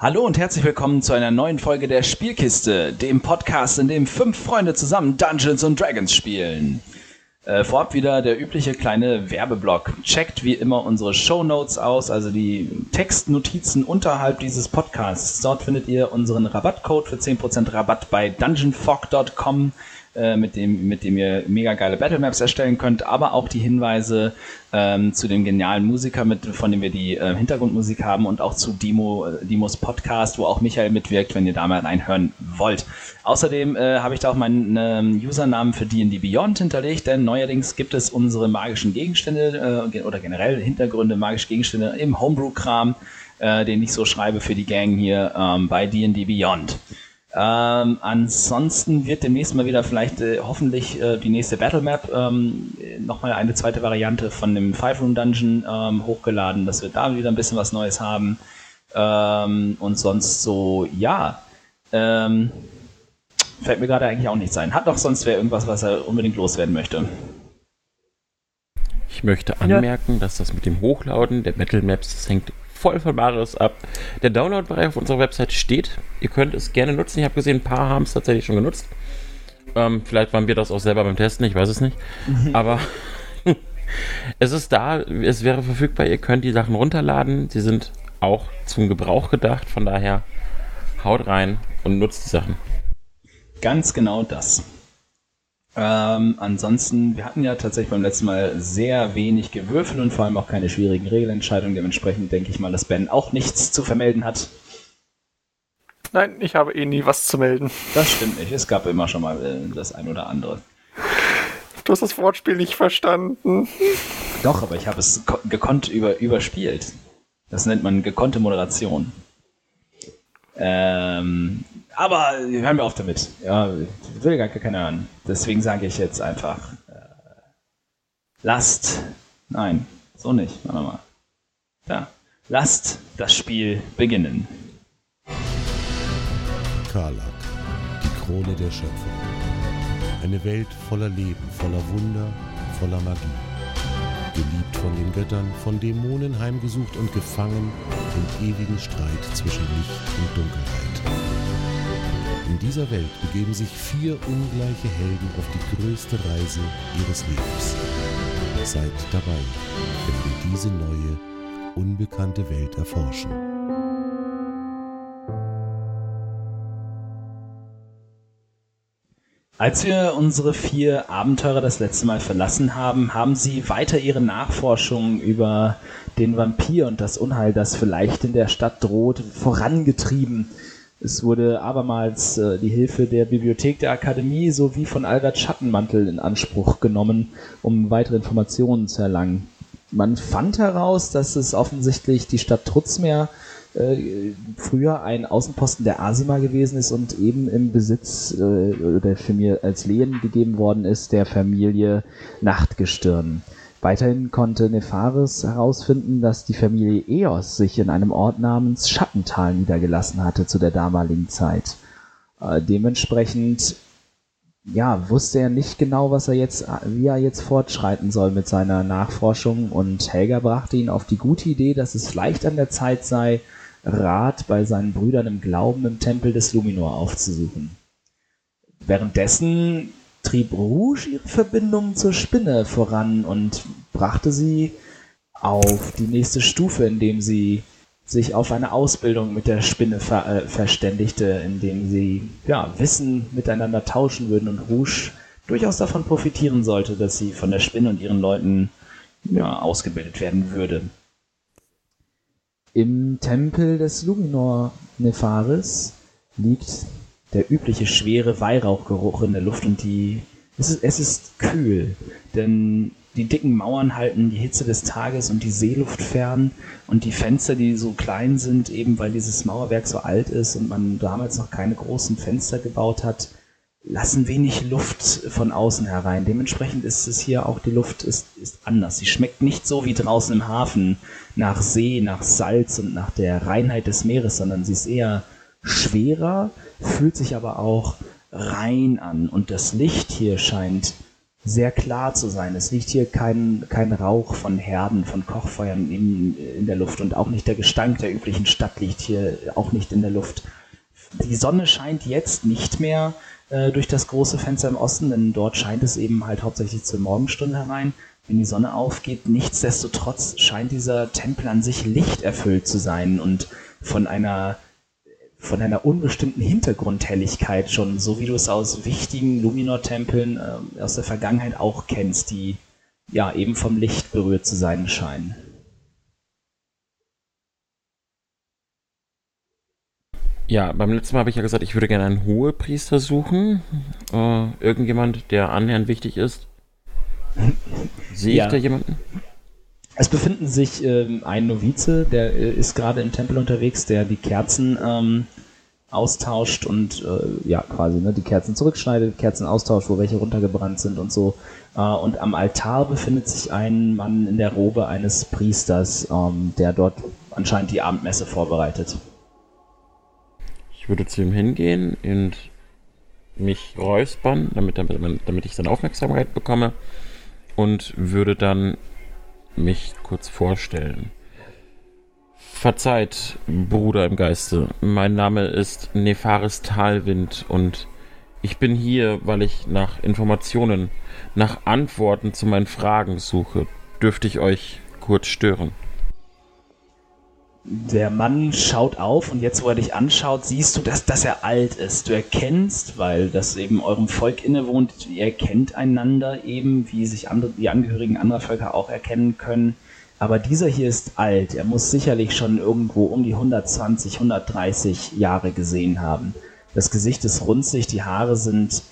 Hallo und herzlich willkommen zu einer neuen Folge der Spielkiste, dem Podcast, in dem fünf Freunde zusammen Dungeons und Dragons spielen. Äh, vorab wieder der übliche kleine Werbeblock. Checkt wie immer unsere Show Notes aus, also die Textnotizen unterhalb dieses Podcasts. Dort findet ihr unseren Rabattcode für 10% Rabatt bei dungeonfog.com äh, mit, dem, mit dem ihr mega geile Battlemaps erstellen könnt, aber auch die Hinweise ähm, zu dem genialen Musiker, mit, von dem wir die äh, Hintergrundmusik haben und auch zu Dimo, äh, Dimos Podcast, wo auch Michael mitwirkt, wenn ihr da mal reinhören wollt. Außerdem äh, habe ich da auch meinen ähm, Usernamen für D&D Beyond hinterlegt, denn neuerdings gibt es unsere magischen Gegenstände äh, oder generell Hintergründe, magische Gegenstände im Homebrew-Kram, äh, den ich so schreibe für die Gang hier ähm, bei D&D Beyond. Ähm, ansonsten wird demnächst mal wieder vielleicht äh, hoffentlich äh, die nächste Battle Map ähm, nochmal eine zweite Variante von dem Five Room Dungeon ähm, hochgeladen, dass wir da wieder ein bisschen was Neues haben. Ähm, und sonst so, ja. Ähm, fällt mir gerade eigentlich auch nichts ein. Hat doch sonst wer irgendwas, was er unbedingt loswerden möchte? Ich möchte anmerken, ja. dass das mit dem Hochladen der Battle Maps, das hängt voll von Bares ab. Der Download-Bereich auf unserer Website steht. Ihr könnt es gerne nutzen. Ich habe gesehen, ein paar haben es tatsächlich schon genutzt. Ähm, vielleicht waren wir das auch selber beim Testen, ich weiß es nicht. Aber es ist da, es wäre verfügbar. Ihr könnt die Sachen runterladen. Sie sind auch zum Gebrauch gedacht. Von daher haut rein und nutzt die Sachen. Ganz genau das. Ähm, ansonsten, wir hatten ja tatsächlich beim letzten Mal sehr wenig gewürfelt und vor allem auch keine schwierigen Regelentscheidungen. Dementsprechend denke ich mal, dass Ben auch nichts zu vermelden hat. Nein, ich habe eh nie was zu melden. Das stimmt nicht. Es gab immer schon mal äh, das ein oder andere. Du hast das Wortspiel nicht verstanden. Doch, aber ich habe es gekonnt über, überspielt. Das nennt man gekonnte Moderation. Ähm, aber hören wir auf damit. Ja, will gar keiner hören. Deswegen sage ich jetzt einfach, äh, lasst, nein, so nicht, warte mal. Ja, lasst das Spiel beginnen. Karlak, die Krone der Schöpfung. Eine Welt voller Leben, voller Wunder, voller Magie. Geliebt von den Göttern, von Dämonen heimgesucht und gefangen im ewigen Streit zwischen Licht und Dunkelheit. In dieser Welt begeben sich vier ungleiche Helden auf die größte Reise ihres Lebens. Seid dabei, wenn wir diese neue, unbekannte Welt erforschen. Als wir unsere vier Abenteurer das letzte Mal verlassen haben, haben sie weiter ihre Nachforschungen über den Vampir und das Unheil, das vielleicht in der Stadt droht, vorangetrieben. Es wurde abermals äh, die Hilfe der Bibliothek der Akademie sowie von Albert Schattenmantel in Anspruch genommen, um weitere Informationen zu erlangen. Man fand heraus, dass es offensichtlich die Stadt Trutzmeer äh, früher ein Außenposten der Asima gewesen ist und eben im Besitz äh, oder als Lehen gegeben worden ist der Familie Nachtgestirn. Weiterhin konnte Nefaris herausfinden, dass die Familie Eos sich in einem Ort namens Schattental niedergelassen hatte zu der damaligen Zeit. Äh, dementsprechend ja, wusste er nicht genau, was er jetzt, wie er jetzt fortschreiten soll mit seiner Nachforschung und Helga brachte ihn auf die gute Idee, dass es vielleicht an der Zeit sei, Rat bei seinen Brüdern im Glauben im Tempel des Luminor aufzusuchen. Währenddessen trieb Rouge ihre Verbindung zur Spinne voran und brachte sie auf die nächste Stufe, indem sie sich auf eine Ausbildung mit der Spinne ver äh, verständigte, indem sie ja, Wissen miteinander tauschen würden und Rouge durchaus davon profitieren sollte, dass sie von der Spinne und ihren Leuten ja, ausgebildet werden würde. Im Tempel des Luminor Nefaris liegt der übliche schwere Weihrauchgeruch in der Luft und die es ist, es ist kühl, denn die dicken Mauern halten die Hitze des Tages und die Seeluft fern und die Fenster, die so klein sind, eben weil dieses Mauerwerk so alt ist und man damals noch keine großen Fenster gebaut hat, lassen wenig Luft von außen herein. Dementsprechend ist es hier auch, die Luft ist, ist anders. Sie schmeckt nicht so wie draußen im Hafen nach See, nach Salz und nach der Reinheit des Meeres, sondern sie ist eher schwerer, fühlt sich aber auch rein an und das Licht hier scheint sehr klar zu sein. Es liegt hier kein, kein Rauch von Herden, von Kochfeuern in, in der Luft und auch nicht der Gestank der üblichen Stadt liegt hier auch nicht in der Luft. Die Sonne scheint jetzt nicht mehr äh, durch das große Fenster im Osten, denn dort scheint es eben halt hauptsächlich zur Morgenstunde herein. Wenn die Sonne aufgeht, nichtsdestotrotz scheint dieser Tempel an sich lichterfüllt zu sein und von einer von einer unbestimmten Hintergrundhelligkeit schon, so wie du es aus wichtigen Luminor-Tempeln äh, aus der Vergangenheit auch kennst, die ja eben vom Licht berührt zu sein scheinen. Ja, beim letzten Mal habe ich ja gesagt, ich würde gerne einen Hohepriester suchen. Äh, irgendjemand, der annähernd wichtig ist. Sehe ja. ich da jemanden? Es befinden sich ähm, ein Novize, der äh, ist gerade im Tempel unterwegs, der die Kerzen ähm, austauscht und äh, ja quasi ne, die Kerzen zurückschneidet, Kerzen austauscht, wo welche runtergebrannt sind und so. Äh, und am Altar befindet sich ein Mann in der Robe eines Priesters, ähm, der dort anscheinend die Abendmesse vorbereitet. Ich würde zu ihm hingehen und mich räuspern, damit, damit, damit ich seine Aufmerksamkeit bekomme und würde dann mich kurz vorstellen. Verzeiht, Bruder im Geiste. Mein Name ist Nefaris Talwind und ich bin hier, weil ich nach Informationen, nach Antworten zu meinen Fragen suche. Dürfte ich euch kurz stören? Der Mann schaut auf und jetzt, wo er dich anschaut, siehst du, dass, dass er alt ist. Du erkennst, weil das eben eurem Volk innewohnt, ihr kennt einander eben, wie sich andere, die Angehörigen anderer Völker auch erkennen können. Aber dieser hier ist alt. Er muss sicherlich schon irgendwo um die 120, 130 Jahre gesehen haben. Das Gesicht ist runzig, die Haare sind,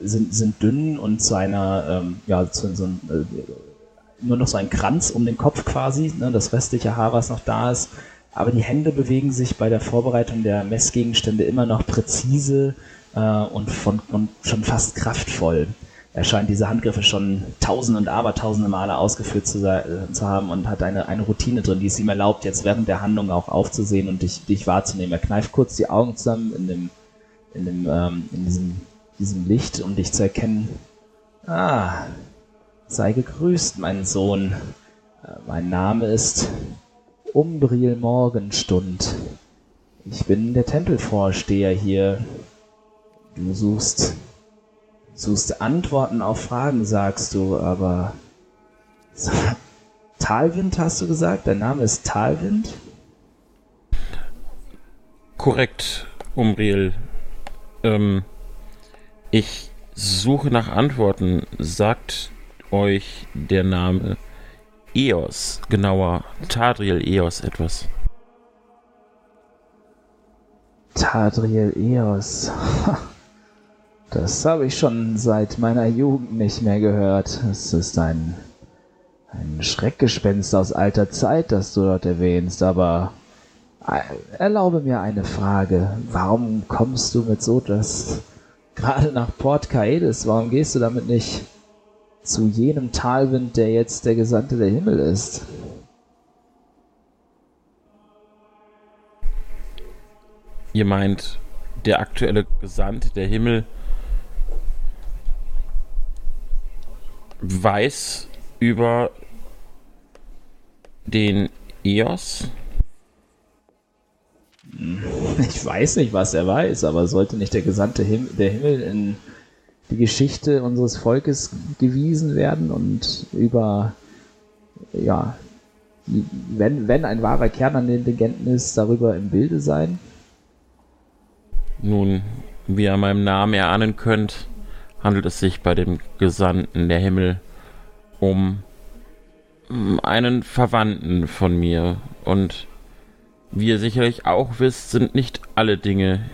sind, sind dünn und zu einer, ähm, ja, zu so ein, äh, nur noch so ein Kranz um den Kopf quasi, ne, das restliche Haar, was noch da ist, aber die Hände bewegen sich bei der Vorbereitung der Messgegenstände immer noch präzise äh, und, von, und schon fast kraftvoll. Er scheint diese Handgriffe schon tausende und abertausende Male ausgeführt zu, äh, zu, haben und hat eine, eine Routine drin, die es ihm erlaubt, jetzt während der Handlung auch aufzusehen und dich, dich wahrzunehmen. Er kneift kurz die Augen zusammen in, dem, in, dem, ähm, in diesem, diesem Licht, um dich zu erkennen. Ah, sei gegrüßt, mein Sohn. Äh, mein Name ist Umbriel Morgenstund. Ich bin der Tempelvorsteher hier. Du suchst, suchst Antworten auf Fragen, sagst du, aber Talwind hast du gesagt? Dein Name ist Talwind? Korrekt, Umbriel. Ähm, ich suche nach Antworten. Sagt euch der Name Eos, genauer Tadriel Eos etwas? Tadriel Eos. Das habe ich schon seit meiner Jugend nicht mehr gehört. Es ist ein, ein Schreckgespenst aus alter Zeit, das du dort erwähnst, aber äh, erlaube mir eine Frage. Warum kommst du mit so etwas gerade nach Port Caedes? Warum gehst du damit nicht zu jenem Talwind, der jetzt der Gesandte der Himmel ist. Ihr meint, der aktuelle Gesandte der Himmel weiß über den Eos? Ich weiß nicht, was er weiß, aber sollte nicht der Gesandte Him der Himmel in die Geschichte unseres Volkes gewiesen werden und über, ja, wenn, wenn ein wahrer Kern an den Legenden ist, darüber im Bilde sein? Nun, wie ihr meinem Namen erahnen könnt, handelt es sich bei dem Gesandten der Himmel um einen Verwandten von mir und wie ihr sicherlich auch wisst, sind nicht alle Dinge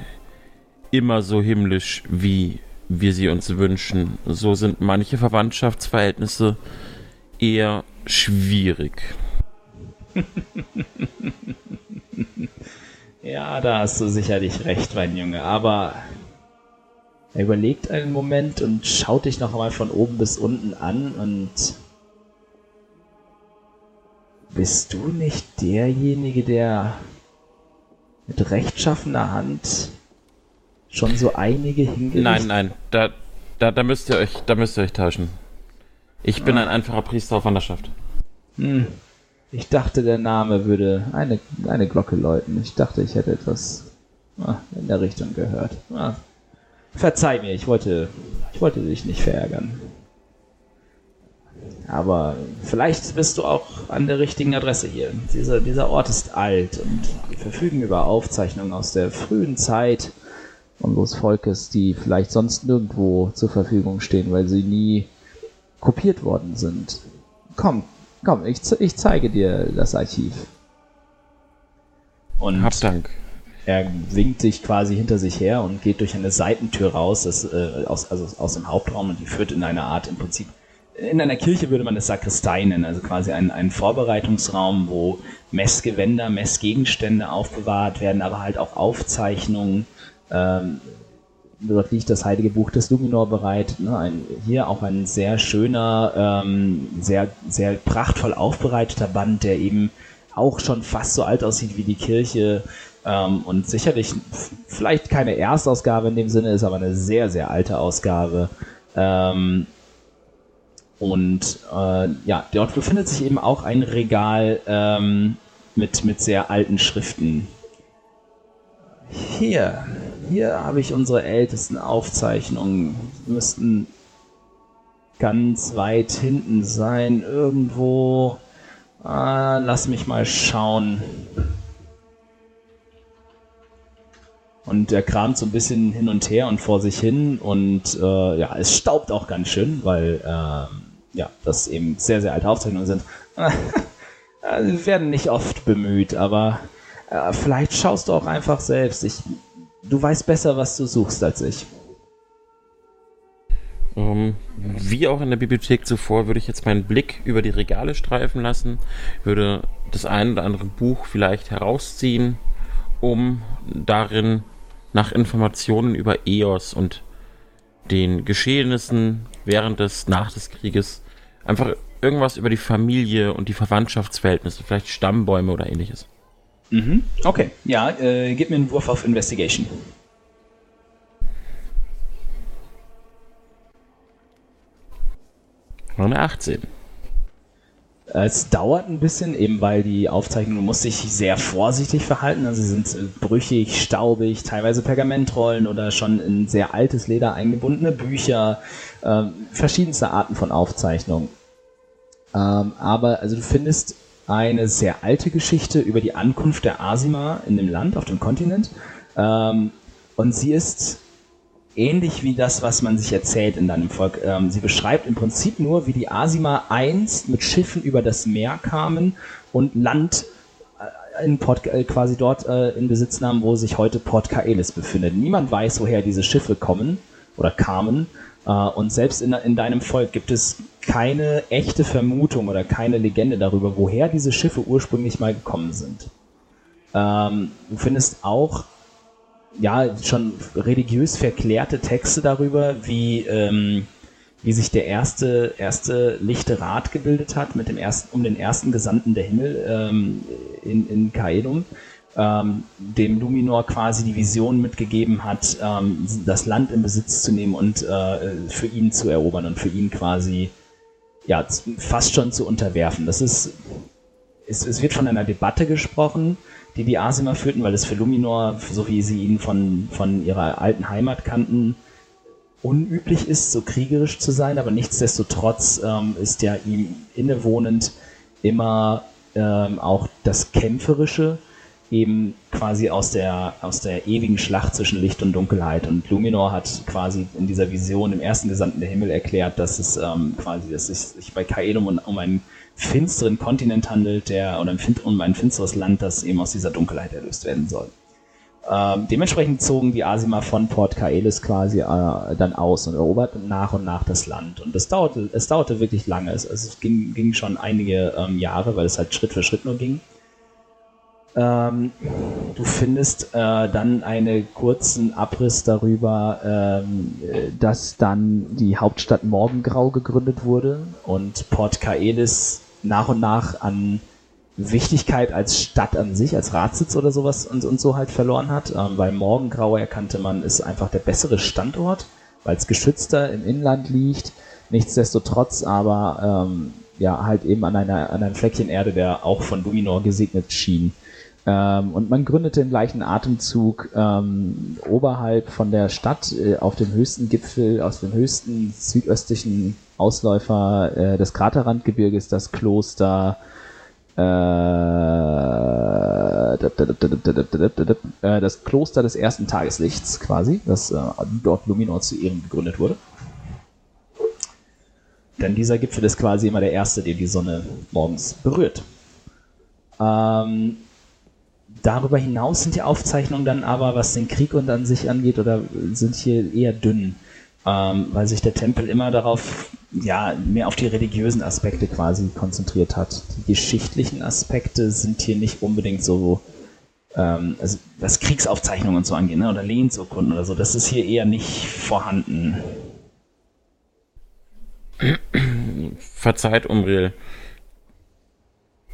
immer so himmlisch, wie wir sie uns wünschen. So sind manche Verwandtschaftsverhältnisse eher schwierig. ja, da hast du sicherlich recht, mein Junge, aber er überlegt einen Moment und schaut dich noch einmal von oben bis unten an und bist du nicht derjenige, der mit rechtschaffener Hand schon so einige hingelegt. Nein, nein, da, da, da müsst ihr euch, da müsst ihr euch tauschen. Ich bin ein einfacher Priester auf Wanderschaft. Hm. Ich dachte, der Name würde eine, eine Glocke läuten. Ich dachte, ich hätte etwas ah, in der Richtung gehört. Ah. Verzeih mir, ich wollte, ich wollte dich nicht verärgern. Aber vielleicht bist du auch an der richtigen Adresse hier. Dieser, dieser Ort ist alt und wir verfügen über Aufzeichnungen aus der frühen Zeit unseres Volkes, die vielleicht sonst nirgendwo zur Verfügung stehen, weil sie nie kopiert worden sind. Komm, komm, ich, ich zeige dir das Archiv. Und Hab Dank. Er winkt sich quasi hinter sich her und geht durch eine Seitentür raus, das, äh, aus, also aus dem Hauptraum und die führt in eine Art im Prinzip. In einer Kirche würde man es Sakristei nennen, also quasi ein, ein Vorbereitungsraum, wo Messgewänder, Messgegenstände aufbewahrt werden, aber halt auch Aufzeichnungen. Ähm, dort liegt das Heilige Buch des Luminor bereit. Ne? Ein, hier auch ein sehr schöner, ähm, sehr, sehr prachtvoll aufbereiteter Band, der eben auch schon fast so alt aussieht wie die Kirche ähm, und sicherlich vielleicht keine Erstausgabe in dem Sinne ist, aber eine sehr, sehr alte Ausgabe. Ähm, und äh, ja, dort befindet sich eben auch ein Regal ähm, mit, mit sehr alten Schriften. Hier, hier habe ich unsere ältesten Aufzeichnungen. Die müssten ganz weit hinten sein, irgendwo. Ah, lass mich mal schauen. Und er kramt so ein bisschen hin und her und vor sich hin und äh, ja, es staubt auch ganz schön, weil ähm, ja, das eben sehr, sehr alte Aufzeichnungen sind. Äh, Sie werden nicht oft bemüht, aber äh, vielleicht schaust du auch einfach selbst. Ich, du weißt besser, was du suchst als ich. Ähm, wie auch in der Bibliothek zuvor würde ich jetzt meinen Blick über die Regale streifen lassen, würde das ein oder andere Buch vielleicht herausziehen, um darin nach Informationen über EOS und den Geschehnissen während des, nach des Krieges einfach irgendwas über die Familie und die Verwandtschaftsverhältnisse, vielleicht Stammbäume oder ähnliches. Mhm. Okay, ja, äh, gib mir einen Wurf auf Investigation. Eine 18. Es dauert ein bisschen, eben weil die Aufzeichnung, du musst dich sehr vorsichtig verhalten. Also sie sind äh, brüchig, staubig, teilweise Pergamentrollen oder schon in sehr altes Leder eingebundene Bücher, ähm, verschiedenste Arten von Aufzeichnungen. Ähm, aber also du findest eine sehr alte Geschichte über die Ankunft der Asima in dem Land, auf dem Kontinent. Ähm, und sie ist ähnlich wie das, was man sich erzählt in deinem Volk. Ähm, sie beschreibt im Prinzip nur, wie die Asima einst mit Schiffen über das Meer kamen und Land äh, in Port, äh, quasi dort äh, in Besitz nahmen, wo sich heute Port Kaelis befindet. Niemand weiß, woher diese Schiffe kommen oder kamen. Äh, und selbst in, in deinem Volk gibt es keine echte Vermutung oder keine Legende darüber, woher diese Schiffe ursprünglich mal gekommen sind. Ähm, du findest auch ja, schon religiös verklärte Texte darüber, wie, ähm, wie sich der erste, erste lichte Rat gebildet hat mit dem ersten, um den ersten Gesandten der Himmel ähm, in, in Kaelum, ähm, dem Luminor quasi die Vision mitgegeben hat, ähm, das Land in Besitz zu nehmen und äh, für ihn zu erobern und für ihn quasi ja, fast schon zu unterwerfen. Das ist, es, es wird von einer Debatte gesprochen, die die Asima führten, weil es für Luminor, so wie sie ihn von, von ihrer alten Heimat kannten, unüblich ist, so kriegerisch zu sein, aber nichtsdestotrotz ähm, ist ja ihm innewohnend immer ähm, auch das Kämpferische, eben quasi aus der, aus der ewigen Schlacht zwischen Licht und Dunkelheit. Und Luminor hat quasi in dieser Vision im ersten Gesandten der Himmel erklärt, dass es ähm, quasi, dass es sich bei Kaelum um, um einen finsteren Kontinent handelt, der, oder um ein finsteres Land, das eben aus dieser Dunkelheit erlöst werden soll. Ähm, dementsprechend zogen die Asima von Port Kaelis quasi äh, dann aus und eroberten nach und nach das Land. Und es dauerte, es dauerte wirklich lange. Es, es ging, ging schon einige ähm, Jahre, weil es halt Schritt für Schritt nur ging. Ähm, du findest äh, dann einen kurzen Abriss darüber, ähm, äh, dass dann die Hauptstadt Morgengrau gegründet wurde und Port Kaelis nach und nach an Wichtigkeit als Stadt an sich, als Ratssitz oder sowas und, und so halt verloren hat. Ähm, weil Morgengrau erkannte man, ist einfach der bessere Standort, weil es geschützter im Inland liegt. Nichtsdestotrotz aber ähm, ja halt eben an einer an einem Fleckchen Erde, der auch von Luminor gesegnet schien. Ähm, und man gründete im gleichen Atemzug ähm, oberhalb von der Stadt äh, auf dem höchsten Gipfel, aus dem höchsten südöstlichen Ausläufer äh, des Kraterrandgebirges das Kloster äh, das Kloster des ersten Tageslichts quasi, das äh, dort Luminor zu Ehren gegründet wurde. Denn dieser Gipfel ist quasi immer der erste, den die Sonne morgens berührt. Ähm, darüber hinaus sind die Aufzeichnungen dann aber, was den Krieg und an sich angeht, oder sind hier eher dünn, ähm, weil sich der Tempel immer darauf, ja, mehr auf die religiösen Aspekte quasi konzentriert hat. Die geschichtlichen Aspekte sind hier nicht unbedingt so, ähm, also was Kriegsaufzeichnungen und so angeht, ne, oder Lehnsurkunden oder so, das ist hier eher nicht vorhanden. Verzeiht, Umriel.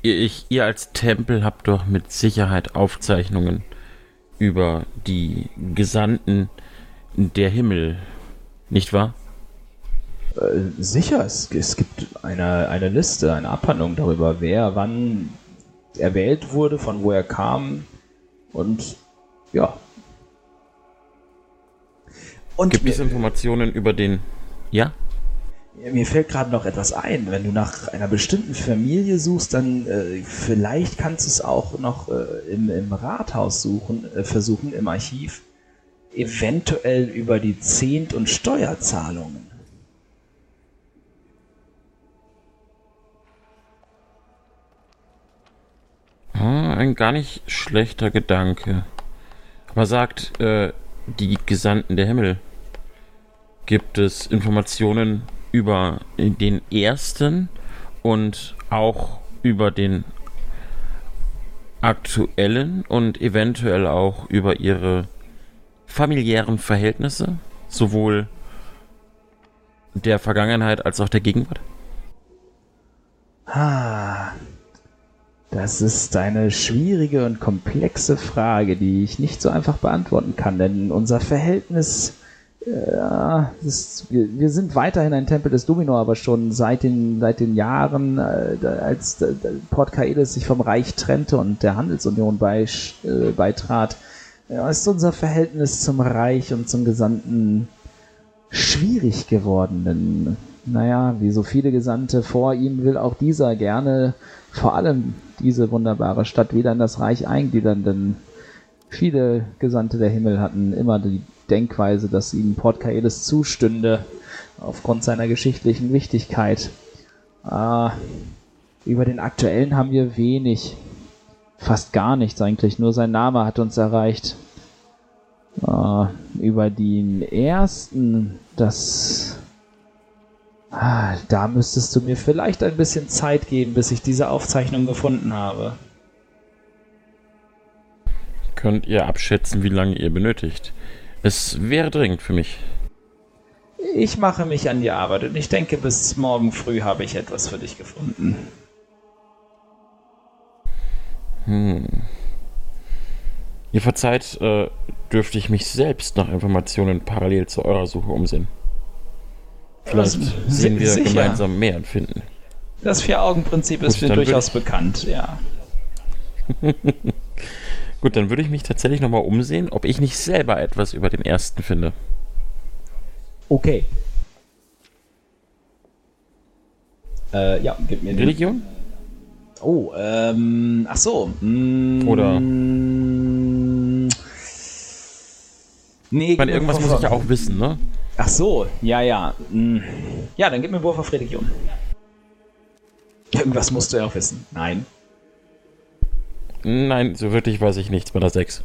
Ihr, ich, ihr als Tempel habt doch mit Sicherheit Aufzeichnungen über die Gesandten der Himmel, nicht wahr? Äh, sicher, es, es gibt eine, eine Liste, eine Abhandlung darüber, wer wann erwählt wurde, von wo er kam und ja. Und gibt es Informationen über den. Ja? Mir fällt gerade noch etwas ein. Wenn du nach einer bestimmten Familie suchst, dann äh, vielleicht kannst du es auch noch äh, im, im, Rathaus suchen, äh, versuchen, im Archiv. Eventuell über die Zehnt- und Steuerzahlungen. Ah, ein gar nicht schlechter Gedanke. Aber sagt äh, die Gesandten der Himmel, gibt es Informationen über den ersten und auch über den aktuellen und eventuell auch über ihre familiären Verhältnisse, sowohl der Vergangenheit als auch der Gegenwart? Ah, das ist eine schwierige und komplexe Frage, die ich nicht so einfach beantworten kann, denn unser Verhältnis ja, ist, wir, wir, sind weiterhin ein Tempel des Domino, aber schon seit den, seit den Jahren, äh, als äh, Port Kaelis sich vom Reich trennte und der Handelsunion bei, äh, beitrat, ja, ist unser Verhältnis zum Reich und zum Gesandten schwierig geworden. Denn, naja, wie so viele Gesandte vor ihm will auch dieser gerne vor allem diese wunderbare Stadt wieder in das Reich eingliedern, denn viele Gesandte der Himmel hatten immer die Denkweise, dass ihm Port Kaelis zustünde, aufgrund seiner geschichtlichen Wichtigkeit. Äh, über den aktuellen haben wir wenig, fast gar nichts eigentlich, nur sein Name hat uns erreicht. Äh, über den ersten, das... Ah, da müsstest du mir vielleicht ein bisschen Zeit geben, bis ich diese Aufzeichnung gefunden habe. Könnt ihr abschätzen, wie lange ihr benötigt? Es wäre dringend für mich. Ich mache mich an die Arbeit und ich denke, bis morgen früh habe ich etwas für dich gefunden. Hm. Ihr verzeiht, äh, dürfte ich mich selbst nach Informationen parallel zu eurer Suche umsehen. Vielleicht das sehen wir sicher. gemeinsam mehr und finden. Das Vier-Augen-Prinzip ist mir durchaus bekannt, ja. Gut, dann würde ich mich tatsächlich nochmal umsehen, ob ich nicht selber etwas über den ersten finde. Okay. Äh, ja, gib mir Religion? Den. Oh, ähm, ach so. Mm, Oder. Nee, ich meine, irgendwas muss ich ja auch wissen, ne? Ach so, ja, ja. Mm. Ja, dann gib mir Wurf auf Religion. Irgendwas musst du ja auch wissen. Nein. Nein, so wirklich weiß ich nichts bei der 6.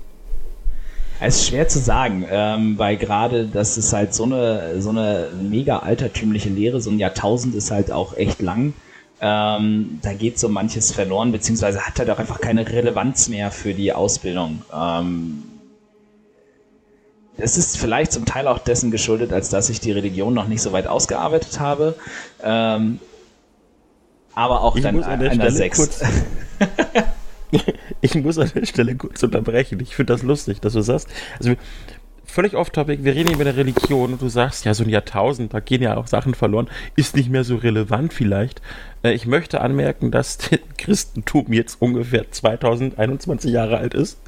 Es ist schwer zu sagen, ähm, weil gerade das ist halt so eine, so eine mega altertümliche Lehre, so ein Jahrtausend ist halt auch echt lang. Ähm, da geht so manches verloren, beziehungsweise hat halt auch einfach keine Relevanz mehr für die Ausbildung. Ähm, es ist vielleicht zum Teil auch dessen geschuldet, als dass ich die Religion noch nicht so weit ausgearbeitet habe. Ähm, aber auch ich dann an der einer 6. Ich muss an der Stelle kurz unterbrechen. Ich finde das lustig, dass du sagst. Also völlig off-topic, wir reden über der Religion und du sagst, ja, so ein Jahrtausend, da gehen ja auch Sachen verloren, ist nicht mehr so relevant vielleicht. Äh, ich möchte anmerken, dass das Christentum jetzt ungefähr 2021 Jahre alt ist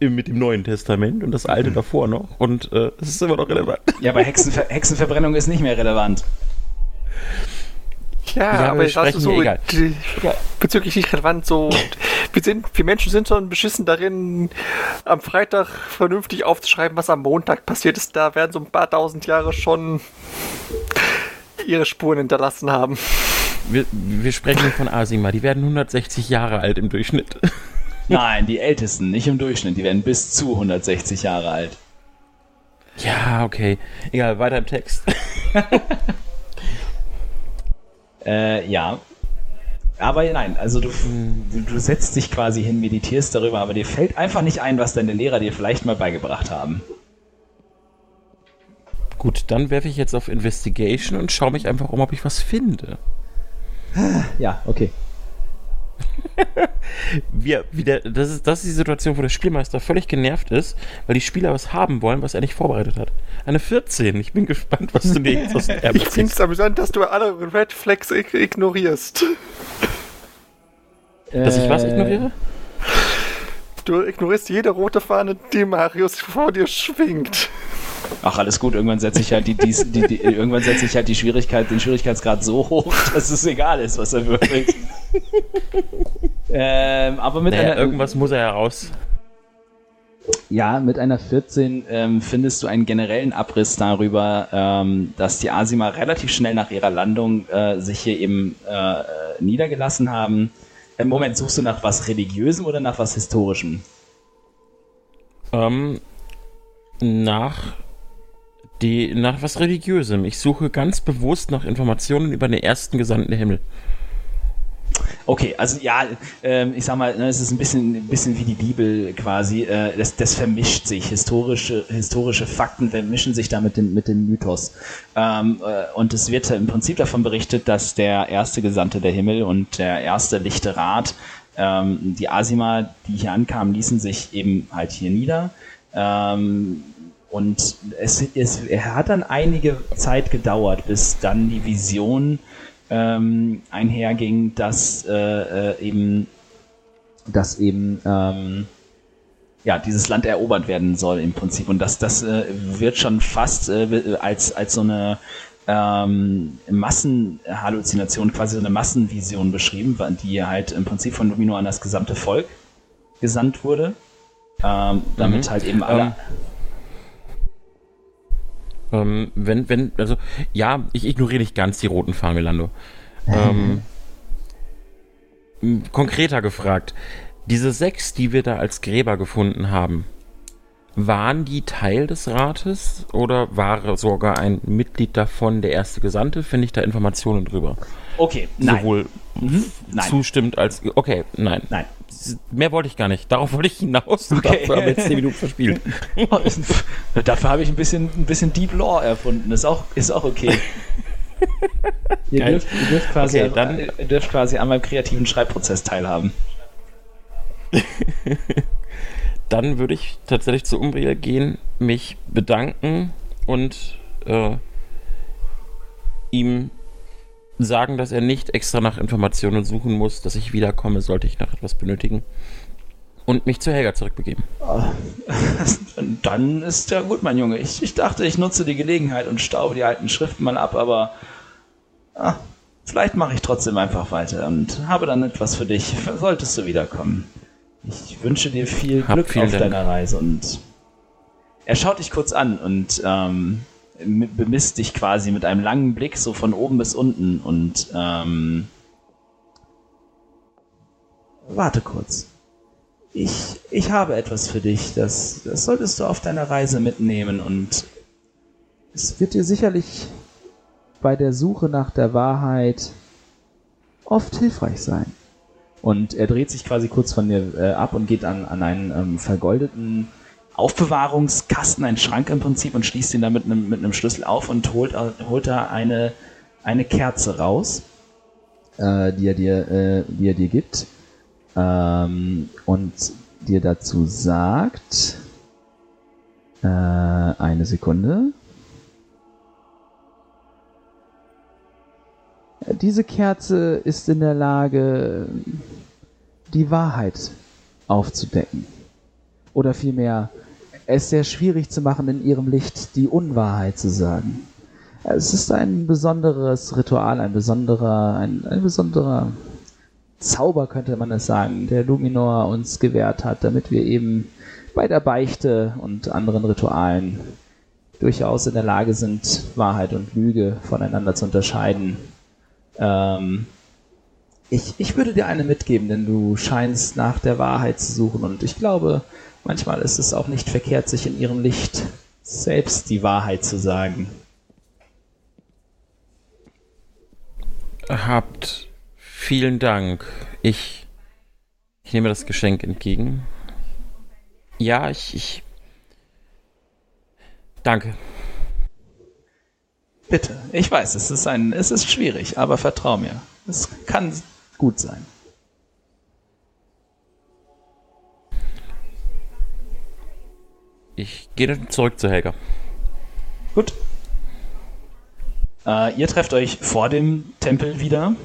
mit dem Neuen Testament und das alte davor noch und äh, es ist immer noch relevant. Ja, aber Hexenver Hexenverbrennung ist nicht mehr relevant. Ja, Ja, aber ich sage sprechen so, egal. bezüglich nicht relevant, so, wir sind, wir Menschen sind schon beschissen darin, am Freitag vernünftig aufzuschreiben, was am Montag passiert ist. Da werden so ein paar tausend Jahre schon ihre Spuren hinterlassen haben. Wir, wir sprechen von Asima, die werden 160 Jahre alt im Durchschnitt. Nein, die Ältesten, nicht im Durchschnitt. Die werden bis zu 160 Jahre alt. Ja, okay. Egal, weiter im Text. Äh, ja. Aber nein, also du, du, setzt dich quasi hin, meditierst darüber, aber dir fällt einfach nicht ein, was deine Lehrer dir vielleicht mal beigebracht haben. Gut, dann werfe ich jetzt auf Investigation und schaue mich einfach um, ob ich was finde. Ja, okay. Wir, wieder, das, ist, das ist die Situation, wo der Spielmeister völlig genervt ist, weil die Spieler was haben wollen, was er nicht vorbereitet hat. Eine 14. Ich bin gespannt, was du dir jetzt aus dem Ich finde es amüsant, dass du alle Red Flags ig ignorierst. Dass ich was Äh, ignoriere? Du ignorierst jede rote Fahne, die Marius vor dir schwingt. Ach, alles gut, irgendwann setze ich halt die, die, die, die irgendwann setze ich halt die Schwierigkeit, den Schwierigkeitsgrad so hoch, dass es egal ist, was er würfelt. ähm, aber mit Naja, einer, irgendwas muss er heraus. Ja, mit einer 14 ähm, findest du einen generellen Abriss darüber, ähm, dass die Asima relativ schnell nach ihrer Landung äh, sich hier eben äh, äh, niedergelassen haben. Im Moment suchst du nach was Religiösem oder nach was Historischem? Ähm, nach, die, nach was Religiösem. Ich suche ganz bewusst nach Informationen über den ersten Gesandten Himmel. Okay, also ja, ähm, ich sag mal, ne, es ist ein bisschen, ein bisschen wie die Bibel quasi. Äh, das, das vermischt sich. Historische, historische Fakten vermischen sich da mit dem, mit dem Mythos. Ähm, äh, und es wird im Prinzip davon berichtet, dass der erste Gesandte der Himmel und der erste lichte Rat, ähm, die Asima, die hier ankamen, ließen sich eben halt hier nieder. Ähm, und es, es er hat dann einige Zeit gedauert, bis dann die Vision ähm, einherging, dass äh, äh, eben, dass eben ähm, ja, dieses Land erobert werden soll im Prinzip. Und das, das äh, wird schon fast äh, als, als so eine ähm, Massenhalluzination, quasi so eine Massenvision beschrieben, die halt im Prinzip von Lumino an das gesamte Volk gesandt wurde. Ähm, damit Mhm. halt eben alle. Ähm, wenn, wenn, also, ja, ich ignoriere nicht ganz die roten Fahnen, Lando. Ähm, m, konkreter gefragt, diese sechs, die wir da als Gräber gefunden haben, waren die Teil des Rates oder war sogar ein Mitglied davon der erste Gesandte? Finde ich da Informationen drüber? okay, nein. Sowohl Mhm. Nein. zustimmt als. Okay, nein. Nein. Mehr wollte ich gar nicht. Darauf wollte ich hinaus. Okay. Dafür haben wir jetzt 10 Minuten verspielt. Dafür habe ich ein bisschen, ein bisschen Deep Lore erfunden. Ist auch, ist auch okay. Ihr dürft, ihr, dürft quasi, Okay, dann- ihr dürft quasi an meinem kreativen Schreibprozess teilhaben. Dann würde ich tatsächlich zu Umbriel gehen, mich bedanken und äh, ihm sagen, dass er nicht extra nach Informationen suchen muss, dass ich wiederkomme, sollte ich noch etwas benötigen. Und mich zu Helga zurückbegeben. Dann ist ja gut, mein Junge. Ich, ich dachte, ich nutze die Gelegenheit und staube die alten Schriften mal ab, aber ah, vielleicht mache ich trotzdem einfach weiter und habe dann etwas für dich, solltest du wiederkommen. Ich wünsche dir viel Hab Glück auf Dank. deiner Reise und er schaut dich kurz an und ähm, bemisst dich quasi mit einem langen Blick so von oben bis unten und ähm, warte kurz. Ich, ich habe etwas für dich, das, das solltest du auf deiner Reise mitnehmen und Es wird dir sicherlich bei der Suche nach der Wahrheit oft hilfreich sein. Und er dreht sich quasi kurz von dir äh, ab und geht an, an einen ähm, vergoldeten Aufbewahrungskasten, einen Schrank im Prinzip, und schließt ihn da mit einem, mit einem Schlüssel auf und holt, holt da eine, eine Kerze raus, äh, die er dir, äh, die er dir gibt ähm, und dir dazu sagt, äh, eine Sekunde. Diese Kerze ist in der Lage, die Wahrheit aufzudecken. Oder vielmehr, es sehr schwierig zu machen, in ihrem Licht die Unwahrheit zu sagen. Es ist ein besonderes Ritual, ein besonderer, ein, ein besonderer Zauber, könnte man es sagen, der Luminor uns gewährt hat, damit wir eben bei der Beichte und anderen Ritualen durchaus in der Lage sind, Wahrheit und Lüge voneinander zu unterscheiden. Ähm, ich, ich würde dir eine mitgeben, denn du scheinst nach der Wahrheit zu suchen und ich glaube, manchmal ist es auch nicht verkehrt, sich in ihrem Licht selbst die Wahrheit zu sagen. Habt vielen Dank. Ich, ich nehme das Geschenk entgegen. Ja, ich, ich. Danke. Bitte. Ich weiß, es ist ein, es ist schwierig, aber vertrau mir. Es kann gut sein. Ich gehe zurück zu Helga. Gut. Äh, ihr trefft euch vor dem Tempel wieder.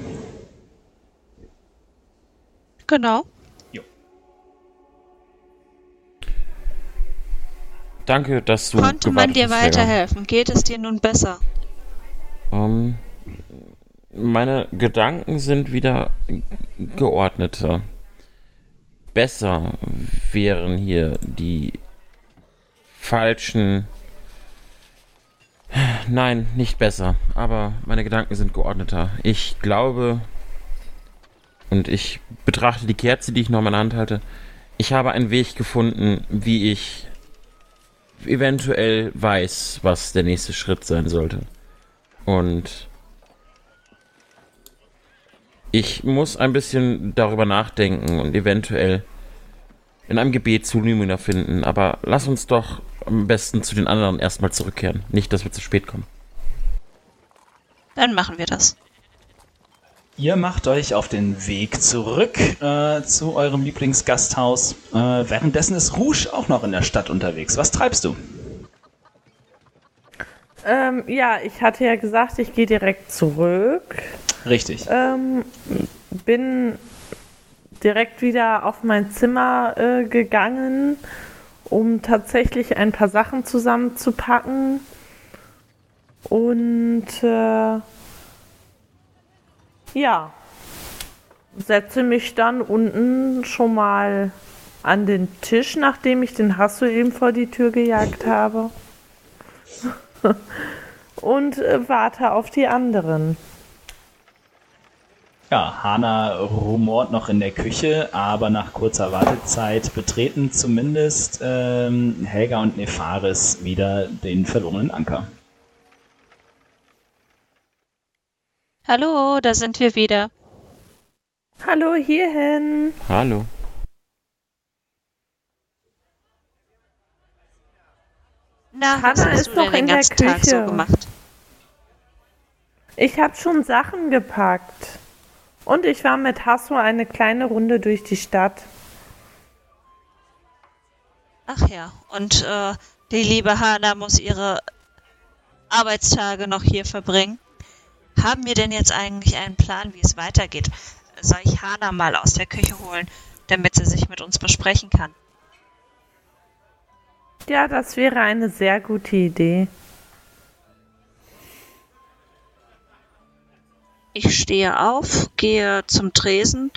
Genau. Danke, dass du. Konnte man dir weiterhelfen? Geht es dir nun besser? Ähm, meine Gedanken sind wieder geordneter. Besser wären hier die falschen. Nein, nicht besser. Aber meine Gedanken sind geordneter. Ich glaube. Und ich betrachte die Kerze, die ich noch in meiner Hand halte. Ich habe einen Weg gefunden, wie ich eventuell weiß, was der nächste Schritt sein sollte. Und ich muss ein bisschen darüber nachdenken und eventuell in einem Gebet zu Lumina finden. Aber lass uns doch am besten zu den anderen erstmal zurückkehren. Nicht, dass wir zu spät kommen. Dann machen wir das. Ihr macht euch auf den Weg zurück äh, zu eurem Lieblingsgasthaus. Äh, währenddessen ist Rouge auch noch in der Stadt unterwegs. Was treibst du? Ähm, ja, ich hatte ja gesagt, ich gehe direkt zurück. Richtig. Ähm, bin direkt wieder auf mein Zimmer äh, gegangen, um tatsächlich ein paar Sachen zusammenzupacken. Und äh, ja, setze mich dann unten schon mal an den Tisch, nachdem ich den Hasso eben vor die Tür gejagt habe. Und äh, warte auf die anderen. Ja, Hana rumort noch in der Küche, aber nach kurzer Wartezeit betreten zumindest ähm, Helga und Nefaris wieder den verlorenen Anker. Hallo, da sind wir wieder. Hallo hierhin. Hallo. Na, was Hannah hast ist du doch denn den in der ganzen Tag so Küche. gemacht? Ich habe schon Sachen gepackt. Und ich war mit Hasso eine kleine Runde durch die Stadt. Ach ja, und äh, die liebe Hana muss ihre Arbeitstage noch hier verbringen. Haben wir denn jetzt eigentlich einen Plan, wie es weitergeht? Soll ich Hana mal aus der Küche holen, damit sie sich mit uns besprechen kann? Ja, das wäre eine sehr gute Idee. Ich stehe auf, gehe zum Tresen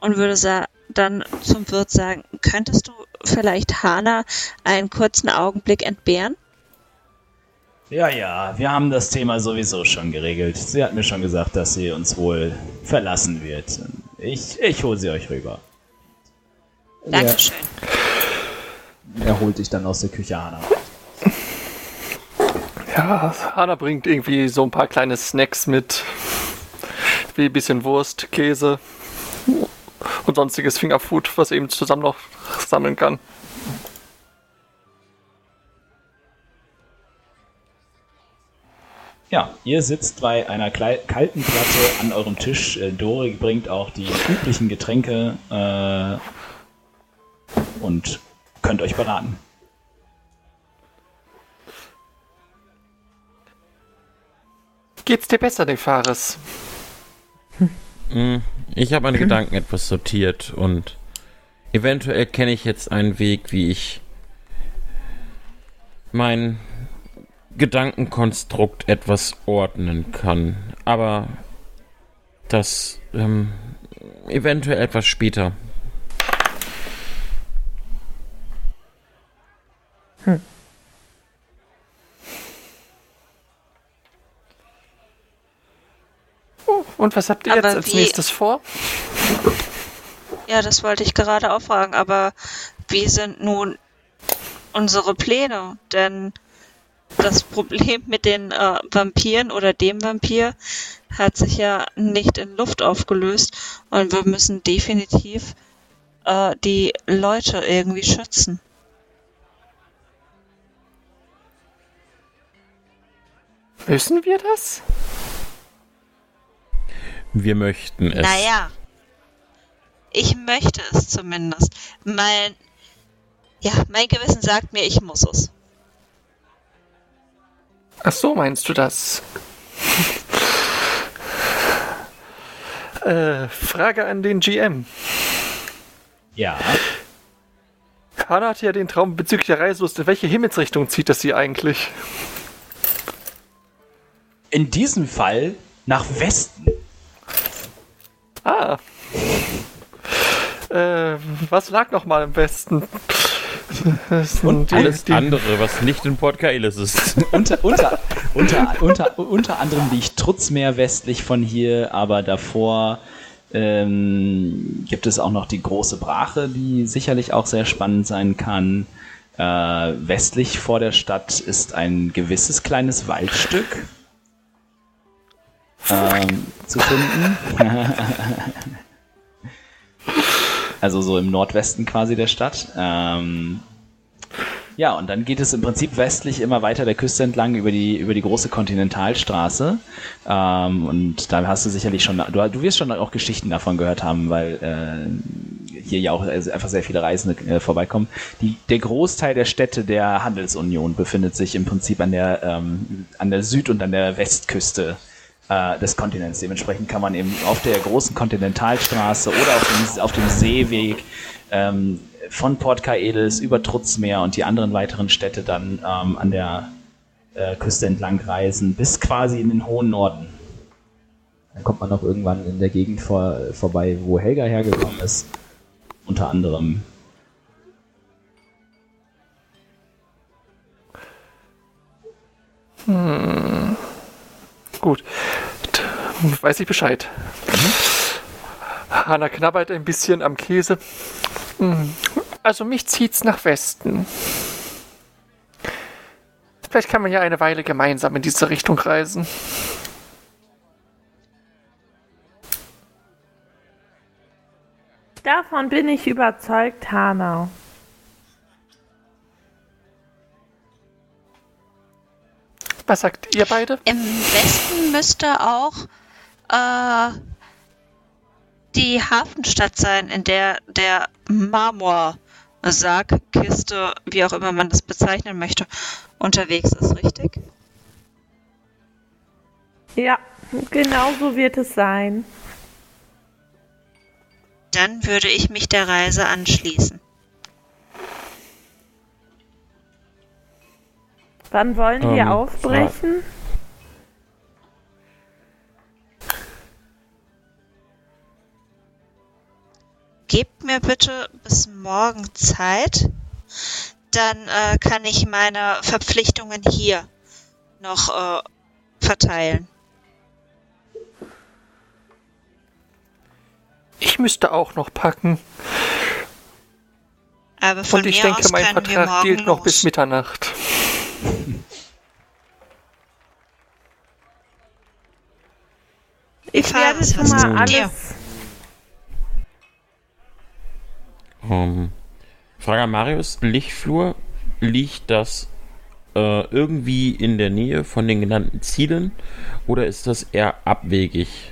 und würde sa dann zum Wirt sagen, könntest du vielleicht Hana einen kurzen Augenblick entbehren? Ja, ja, wir haben das Thema sowieso schon geregelt. Sie hat mir schon gesagt, dass sie uns wohl verlassen wird. Ich, ich hole sie euch rüber. Dankeschön. Er holt dich dann aus der Küche, Hana. Ja, Hanna bringt irgendwie so ein paar kleine Snacks mit wie ein bisschen Wurst, Käse und sonstiges Fingerfood, was eben zusammen noch sammeln kann. Ja, ihr sitzt bei einer kalten Platte an eurem Tisch. Äh, Dore bringt auch die üblichen Getränke äh, und könnt euch beraten. Geht's dir besser, Nefaris? Hm, Ich habe meine Gedanken etwas sortiert und eventuell kenne ich jetzt einen Weg, wie ich mein Gedankenkonstrukt etwas ordnen kann. Aber das ähm, eventuell etwas später. Und was habt ihr Aber jetzt als wie- nächstes vor? Ja, das wollte ich gerade auch fragen, aber wie sind nun unsere Pläne? Denn das Problem mit den äh, Vampiren oder dem Vampir hat sich ja nicht in Luft aufgelöst und wir müssen definitiv äh, die Leute irgendwie schützen. Müssen wir das? Wir möchten es. Naja, ich möchte es zumindest. Mein, ja, mein Gewissen sagt mir, ich muss es. Ach so, meinst du das? äh, Frage an den GM. Ja. Hanna hatte ja den Traum bezüglich der Reiselust. In welche Himmelsrichtung zieht das sie eigentlich? In diesem Fall nach Westen. Ah. Äh, was lag noch mal im Westen? Das sind Und die- Alles die- andere, was nicht in Port Kaelis ist. Unter, unter, unter, unter, unter anderem liegt Trutzmeer westlich von hier, aber davor ähm, gibt es auch noch die große Brache, die sicherlich auch sehr spannend sein kann. Äh, westlich vor der Stadt ist ein gewisses kleines Waldstück ähm, zu finden. also so im Nordwesten quasi der Stadt. Ähm, ja, und dann geht es im Prinzip westlich immer weiter der Küste entlang über die, über die große Kontinentalstraße. Ähm, und da hast du sicherlich schon, du, du wirst schon auch Geschichten davon gehört haben, weil äh, hier ja auch einfach sehr viele Reisende äh, vorbeikommen. Die, der Großteil der Städte der Handelsunion befindet sich im Prinzip an der, ähm, an der Süd- und an der Westküste äh, des Kontinents. Dementsprechend kann man eben auf der großen Kontinentalstraße oder auf dem, auf dem Seeweg ähm, von Port Kaelis über Trutzmeer und die anderen weiteren Städte dann ähm, an der äh, Küste entlang reisen, bis quasi in den hohen Norden. Dann kommt man auch irgendwann in der Gegend vor, vorbei, wo Helga hergekommen ist. Unter anderem. Gut. Weiß ich Bescheid. Hanna knabbert ein bisschen am Käse. Hm, Also mich zieht's nach Westen. Vielleicht kann man ja eine Weile gemeinsam in diese Richtung reisen. Davon bin ich überzeugt, Hanau. Was sagt ihr beide? Im Westen müsste auch äh, die Hafenstadt sein, in der der Marmorsarg, Kiste, wie auch immer man das bezeichnen möchte, unterwegs ist, richtig? Ja, genau so wird es sein. Dann würde ich mich der Reise anschließen. Wann wollen wir Ähm, aufbrechen? Gebt mir bitte bis morgen Zeit, dann äh, kann ich meine Verpflichtungen hier noch äh, verteilen. Ich müsste auch noch packen. Aber von Und ich mir denke, aus mein wir Vertrag gilt noch los. bis Mitternacht. Ich werde schon mal alles. Ähm, Frage an Marius, Lichtflur, liegt das äh, irgendwie in der Nähe von den genannten Zielen oder ist das eher abwegig?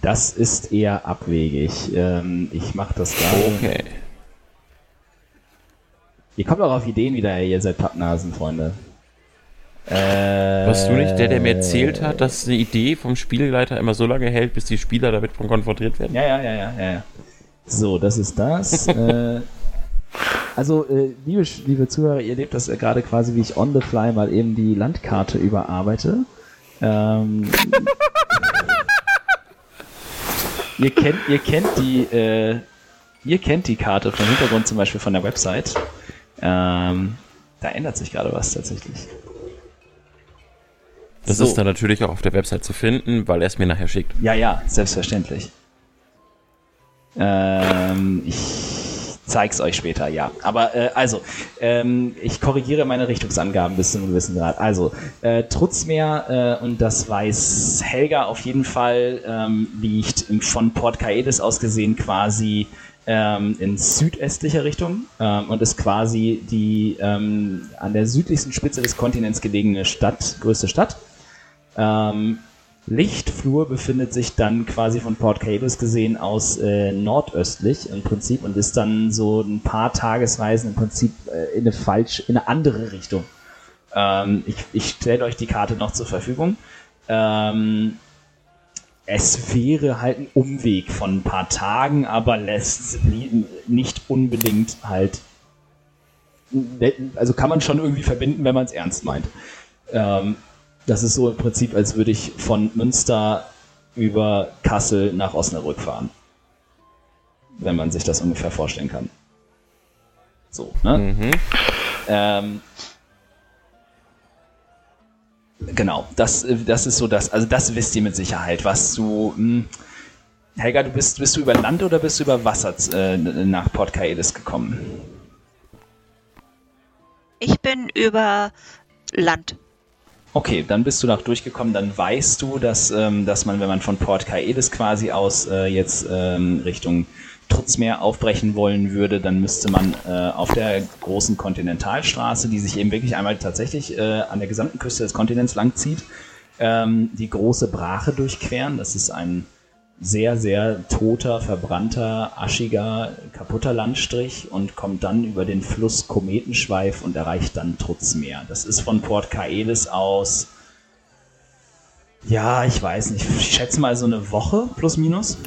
Das ist eher abwegig. Ähm, ich mache das gerade. Okay. Ihr kommt auch auf Ideen wieder, ihr seid Pappnasen, Freunde. Äh, Warst du nicht der, der mir erzählt hat, dass eine Idee vom Spielleiter immer so lange hält, bis die Spieler damit konfrontiert werden? Ja, ja, ja, ja, ja. ja. So, das ist das. äh, also, äh, liebe, liebe Zuhörer, ihr lebt das gerade quasi, wie ich on the fly mal eben die Landkarte überarbeite. Ähm, ihr kennt, ihr kennt die, äh, ihr kennt die Karte vom Hintergrund zum Beispiel von der Website. Ähm, da ändert sich gerade was tatsächlich. Das So. ist dann natürlich auch auf der Website zu finden, weil er es mir nachher schickt. Ja, ja, selbstverständlich. Ähm, ich zeig's euch später, ja. Aber äh, also, ähm, ich korrigiere meine Richtungsangaben bis zu einem gewissen Grad. Also, äh, Trutzmeer, äh, und das weiß Helga auf jeden Fall, ähm, liegt von Port Caedes aus gesehen quasi ähm, in südöstlicher Richtung ähm, und ist quasi die ähm, an der südlichsten Spitze des Kontinents gelegene Stadt, größte Stadt. Ähm, Lichtflur befindet sich dann quasi von Port Cables gesehen aus äh, nordöstlich im Prinzip und ist dann so ein paar Tagesreisen im Prinzip äh, in eine falsch, in eine andere Richtung. Ähm, ich ich stelle euch die Karte noch zur Verfügung. Ähm, es wäre halt ein Umweg von ein paar Tagen, aber lässt ni- nicht unbedingt halt. Also kann man schon irgendwie verbinden, wenn man es ernst meint. Ähm, das ist so im Prinzip, als würde ich von Münster über Kassel nach Osnabrück fahren. Wenn man sich das ungefähr vorstellen kann. So, ne? Mhm. Ähm, genau, das, das ist so das, also das wisst ihr mit Sicherheit, was du. Mh, Helga, du bist, bist du über Land oder bist du über Wasser äh, nach Port Caedes gekommen? Ich bin über Land. Okay, dann bist du noch durchgekommen, dann weißt du, dass, ähm, dass man, wenn man von Port Caedes quasi aus äh, jetzt ähm, Richtung Trutzmeer aufbrechen wollen würde, dann müsste man äh, auf der großen Kontinentalstraße, die sich eben wirklich einmal tatsächlich äh, an der gesamten Küste des Kontinents langzieht, ähm, die große Brache durchqueren. Das ist ein sehr, sehr toter, verbrannter, aschiger, kaputter Landstrich und kommt dann über den Fluss Kometenschweif und erreicht dann Trutzmeer. Das ist von Port Caedes aus, ja, ich weiß nicht, ich schätze mal so eine Woche plus minus.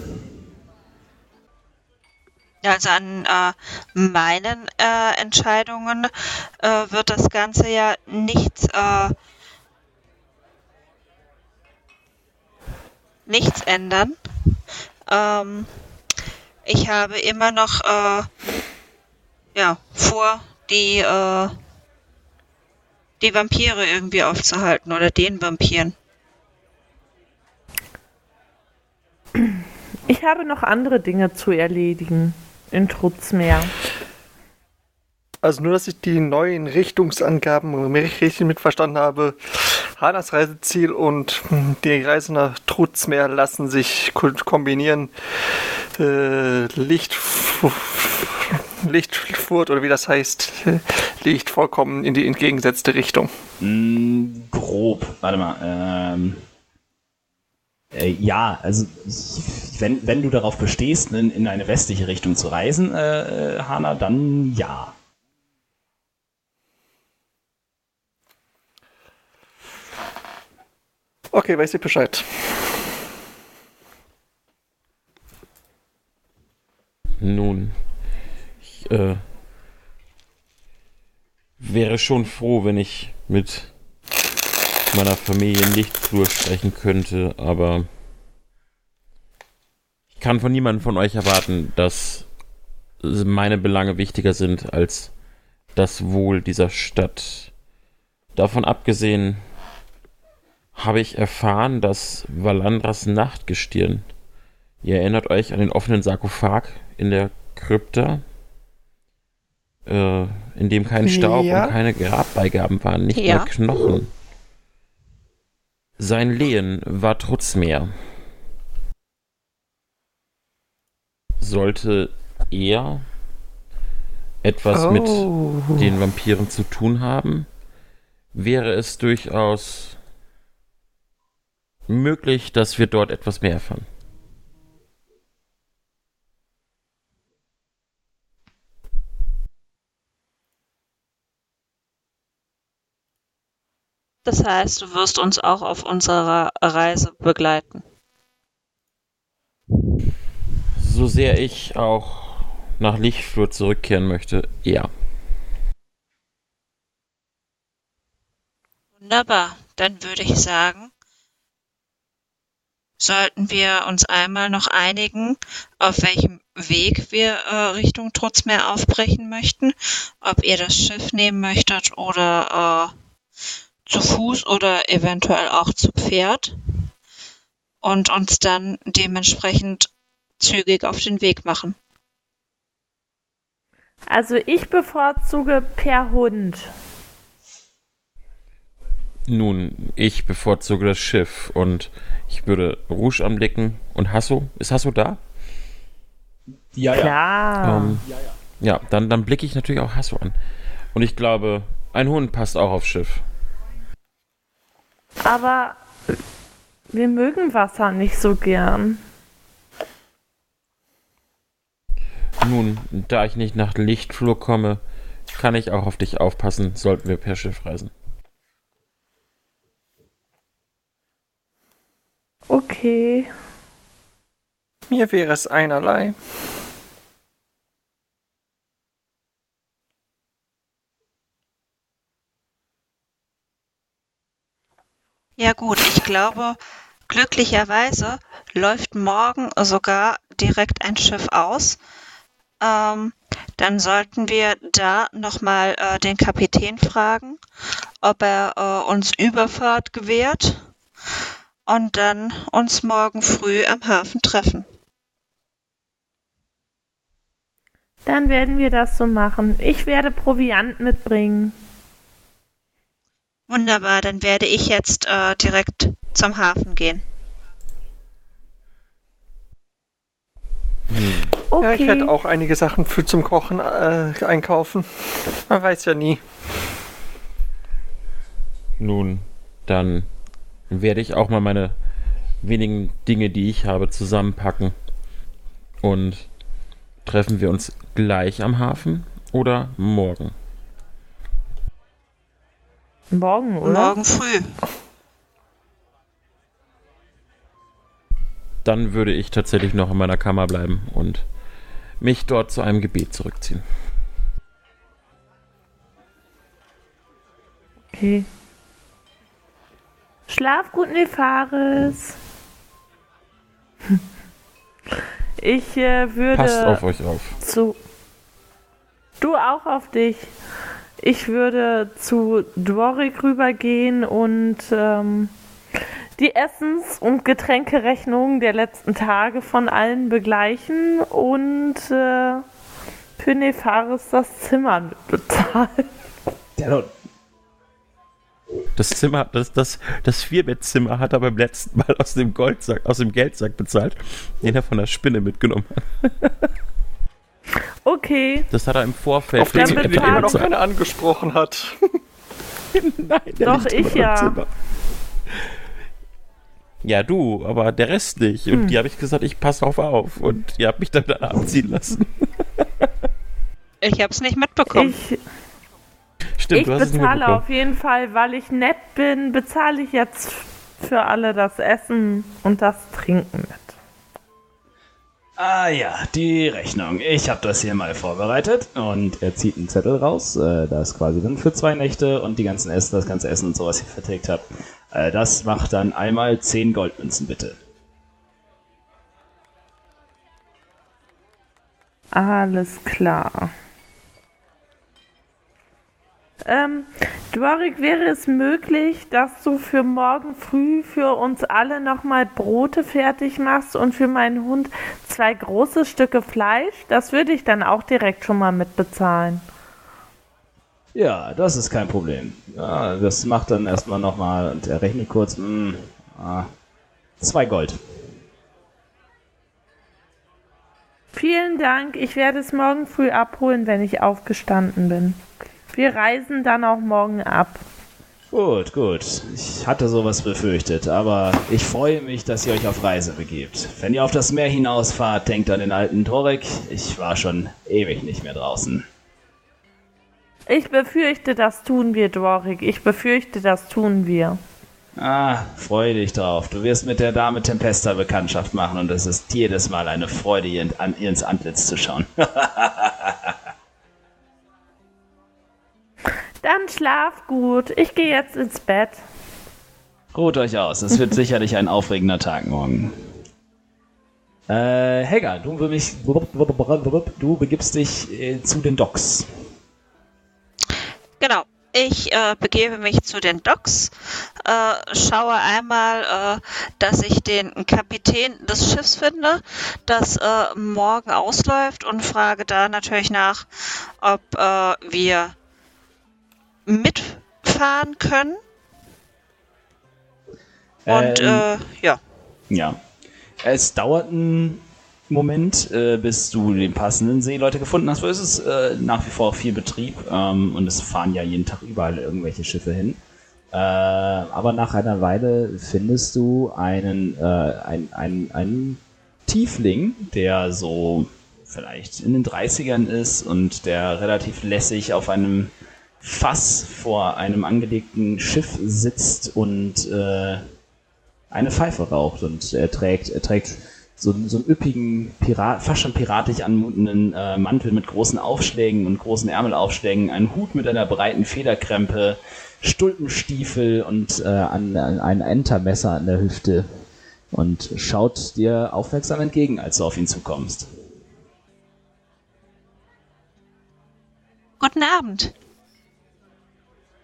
Also an äh, meinen äh, Entscheidungen äh, wird das Ganze ja nichts, äh, nichts ändern. Ähm, ich habe immer noch äh, ja, vor, die, äh, die Vampire irgendwie aufzuhalten oder den Vampiren. Ich habe noch andere Dinge zu erledigen in Trutzmeer. Also nur, dass ich die neuen Richtungsangaben richtig mitverstanden habe. Hanas Reiseziel und hm, die Reise nach Trutzmeer lassen sich ko- kombinieren. Äh, Licht, Lichtfurt oder wie das heißt, liegt vollkommen in die entgegengesetzte Richtung. Mm, grob, warte mal. Ähm, äh, ja, also wenn, wenn du darauf bestehst, in, in eine westliche Richtung zu reisen, äh, äh, Hanna, dann ja. Okay, weiß ich Bescheid. Nun, ich äh, wäre schon froh, wenn ich mit meiner Familie in Lichtflur sprechen könnte, aber ich kann von niemandem von euch erwarten, dass meine Belange wichtiger sind als das Wohl dieser Stadt. Davon abgesehen habe ich erfahren, dass Valandras Nachtgestirn Ihr erinnert euch an den offenen Sarkophag in der Krypta, äh, in dem kein Staub Ja. und keine Grabbeigaben waren, nicht Ja. mal Knochen. Sein Lehen war Trutzmeer. Sollte er etwas mit Oh. den Vampiren zu tun haben, wäre es durchaus möglich, dass wir dort etwas mehr erfahren. Das heißt, du wirst uns auch auf unserer Reise begleiten. So sehr ich auch nach Lichtflur zurückkehren möchte, ja. Wunderbar. Dann würde ich sagen, sollten wir uns einmal noch einigen, auf welchem Weg wir äh, Richtung Trutzmeer aufbrechen möchten. Ob ihr das Schiff nehmen möchtet oder äh, zu Fuß oder eventuell auch zu Pferd. Und uns dann dementsprechend zügig auf den Weg machen. Also ich bevorzuge per Hund. Nun, ich bevorzuge das Schiff und ich würde Rouge anblicken. Und Hasso? Ist Hasso da? Ja, ja. Ähm, ja, dann, dann blicke ich natürlich auch Hasso an. Und ich glaube, ein Hund passt auch aufs Schiff. Aber wir mögen Wasser nicht so gern. Nun, da ich nicht nach Lichtflur komme, kann ich auch auf dich aufpassen, sollten wir per Schiff reisen. Okay. Mir wäre es einerlei. Ja gut, ich glaube, glücklicherweise läuft morgen sogar direkt ein Schiff aus. Ähm, dann sollten wir da nochmal äh, den Kapitän fragen, ob er äh, uns Überfahrt gewährt und dann uns morgen früh am Hafen treffen. Dann werden wir das so machen. Ich werde Proviant mitbringen. Wunderbar, dann werde ich jetzt äh, direkt zum Hafen gehen. Okay. Ja, ich werde auch einige Sachen für zum Kochen äh, einkaufen. Man weiß ja nie. Nun, dann werde ich auch mal meine wenigen Dinge, die ich habe, zusammenpacken. Und treffen wir uns gleich am Hafen oder morgen? Morgen, oder? Morgen früh. Dann würde ich tatsächlich noch in meiner Kammer bleiben und mich dort zu einem Gebet zurückziehen. Okay. Schlaf gut, Nefaris. Ich äh, würde Passt auf euch auf. zu. Du auch auf dich. Ich würde zu Dworik rübergehen und ähm, die Essens- und Getränkerechnungen der letzten Tage von allen begleichen und äh, für Nefaris das Zimmer bezahlen. Doch- Das Zimmer, das, das, das Vierbettzimmer hat er beim letzten Mal aus dem Goldsack, aus dem Geldsack bezahlt, den er von der Spinne mitgenommen hat. Okay, Das hat er im Vorfeld Auf den, immer noch keiner angesprochen hat. Nein, der Doch, ich ja. Zimmer. Ja, du, aber der Rest nicht. Und Hm. die habe ich gesagt, ich passe auf auf. Und ihr habt mich dann, dann abziehen lassen. Ich habe es nicht mitbekommen. ich, Stimmt, ich du hast es bezahle mitbekommen. auf jeden Fall, weil ich nett bin, bezahle ich jetzt für alle das Essen und das Trinken mit. Ah ja, die Rechnung. Ich habe das hier mal vorbereitet. Und er zieht einen Zettel raus. Äh, da ist quasi dann für zwei Nächte und die ganzen Essen, das ganze Essen und so, was ich verträgt habe. Äh, das macht dann einmal 10 Goldmünzen, bitte. Alles klar. Ähm, Dworik, wäre es möglich, dass du für morgen früh für uns alle nochmal Brote fertig machst und für meinen Hund zwei große Stücke Fleisch? Das würde ich dann auch direkt schon mal mitbezahlen. Ja, das ist kein Problem. Ja, das macht dann erstmal nochmal, und er rechnet kurz, mh, ah, zwei Gold. Vielen Dank. Ich werde es morgen früh abholen, wenn ich aufgestanden bin. Wir reisen dann auch morgen ab. Gut, gut. Ich hatte sowas befürchtet, aber ich freue mich, dass ihr euch auf Reise begebt. Wenn ihr auf das Meer hinausfahrt, denkt an den alten Torek. Ich war schon ewig nicht mehr draußen. Ich befürchte, das tun wir, Dworik. Ich befürchte, das tun wir. Ah, freu dich drauf. Du wirst mit der Dame Tempesta Bekanntschaft machen und es ist jedes Mal eine Freude, ihr, in, an, ihr ins Antlitz zu schauen. Dann schlaf gut. Ich gehe jetzt ins Bett. Ruht euch aus. Es wird sicherlich ein aufregender Tag morgen. Äh, Helga, du, mich, du begibst dich äh, zu den Docks. Genau. Ich äh, begebe mich zu den Docks, äh, schaue einmal, äh, dass ich den Kapitän des Schiffs finde, das äh, morgen ausläuft und frage da natürlich nach, ob äh, wir mitfahren können. Und Ähm, äh, ja. Ja. Es dauert einen Moment, äh, bis du den passenden Seeleute gefunden hast. Wo ist es äh, nach wie vor viel Betrieb ähm, und es fahren ja jeden Tag überall irgendwelche Schiffe hin. Äh, aber nach einer Weile findest du einen, äh, ein, ein, einen Tiefling, der so vielleicht in den 30ern ist und der relativ lässig auf einem Fass vor einem angelegten Schiff sitzt und äh, eine Pfeife raucht und er trägt, er trägt so, so einen üppigen, Pirat, fast schon piratisch anmutenden äh, Mantel mit großen Aufschlägen und großen Ärmelaufschlägen, einen Hut mit einer breiten Federkrempe, Stulpenstiefel und äh, an, an ein Entermesser an der Hüfte und schaut dir aufmerksam entgegen, als du auf ihn zukommst. Guten Abend.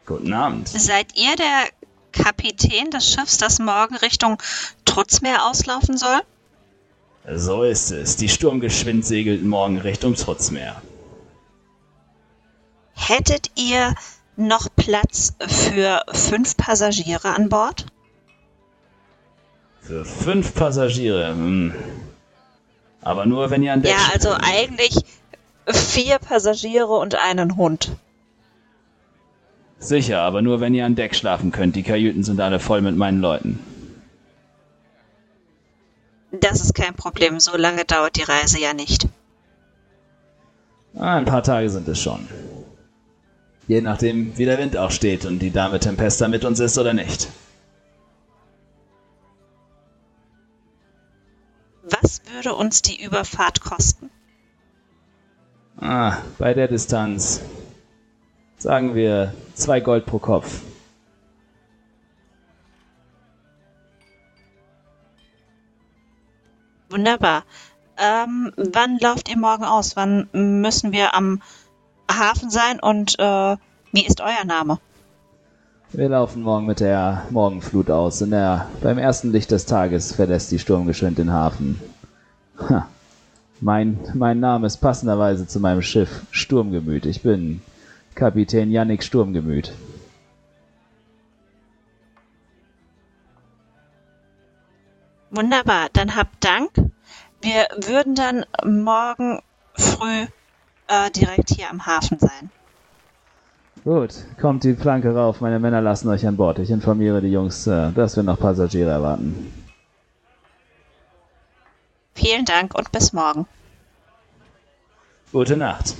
Guten Abend. Seid ihr der Kapitän des Schiffs, das morgen Richtung Trutzmeer auslaufen soll? So ist es. Die Sturmgeschwind segelt morgen Richtung Trutzmeer. Hättet ihr noch Platz für fünf Passagiere an Bord? Für fünf Passagiere. Hm. Aber nur, wenn ihr an Deck Ja, also eigentlich vier Passagiere und einen Hund. Sicher, aber nur, wenn ihr an Deck schlafen könnt. Die Kajüten sind alle voll mit meinen Leuten. Das ist kein Problem, so lange dauert die Reise ja nicht. Ah, ein paar Tage sind es schon. Je nachdem, wie der Wind auch steht und die Dame Tempesta mit uns ist oder nicht. Was würde uns die Überfahrt kosten? Ah, bei der Distanz. Sagen wir zwei Gold pro Kopf. Wunderbar. Ähm, wann lauft ihr morgen aus? Wann müssen wir am Hafen sein und äh, wie ist euer Name? Wir laufen morgen mit der Morgenflut aus. In der, beim ersten Licht des Tages verlässt die Sturmgeschwind den Hafen. Ha. Mein, mein Name ist passenderweise zu meinem Schiff Sturmgemüt. Ich bin Kapitän Yannick Sturmgemüt. Wunderbar, dann habt Dank. Wir würden dann morgen früh äh, direkt hier am Hafen sein. Gut, kommt die Planke rauf. Meine Männer lassen euch an Bord. Ich informiere die Jungs, äh, dass wir noch Passagiere erwarten. Vielen Dank und bis morgen. Gute Nacht.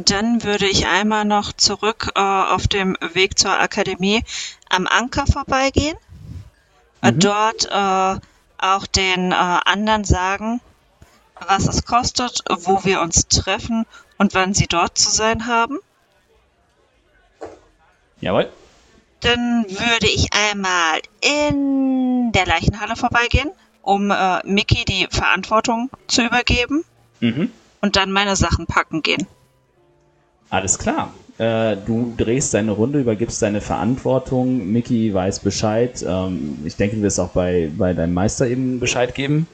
Dann würde ich einmal noch zurück äh, auf dem Weg zur Akademie am Anker vorbeigehen. Äh, Dort äh, auch den äh, anderen sagen, was es kostet, wo wir uns treffen und wann sie dort zu sein haben. Jawohl. Dann würde ich einmal in der Leichenhalle vorbeigehen, um äh, Mickey die Verantwortung zu übergeben Mhm. und dann meine Sachen packen gehen. Alles klar. Äh, du drehst deine Runde, übergibst deine Verantwortung. Mickey weiß Bescheid. Ähm, ich denke, du wirst auch bei, bei deinem Meister eben Bescheid geben.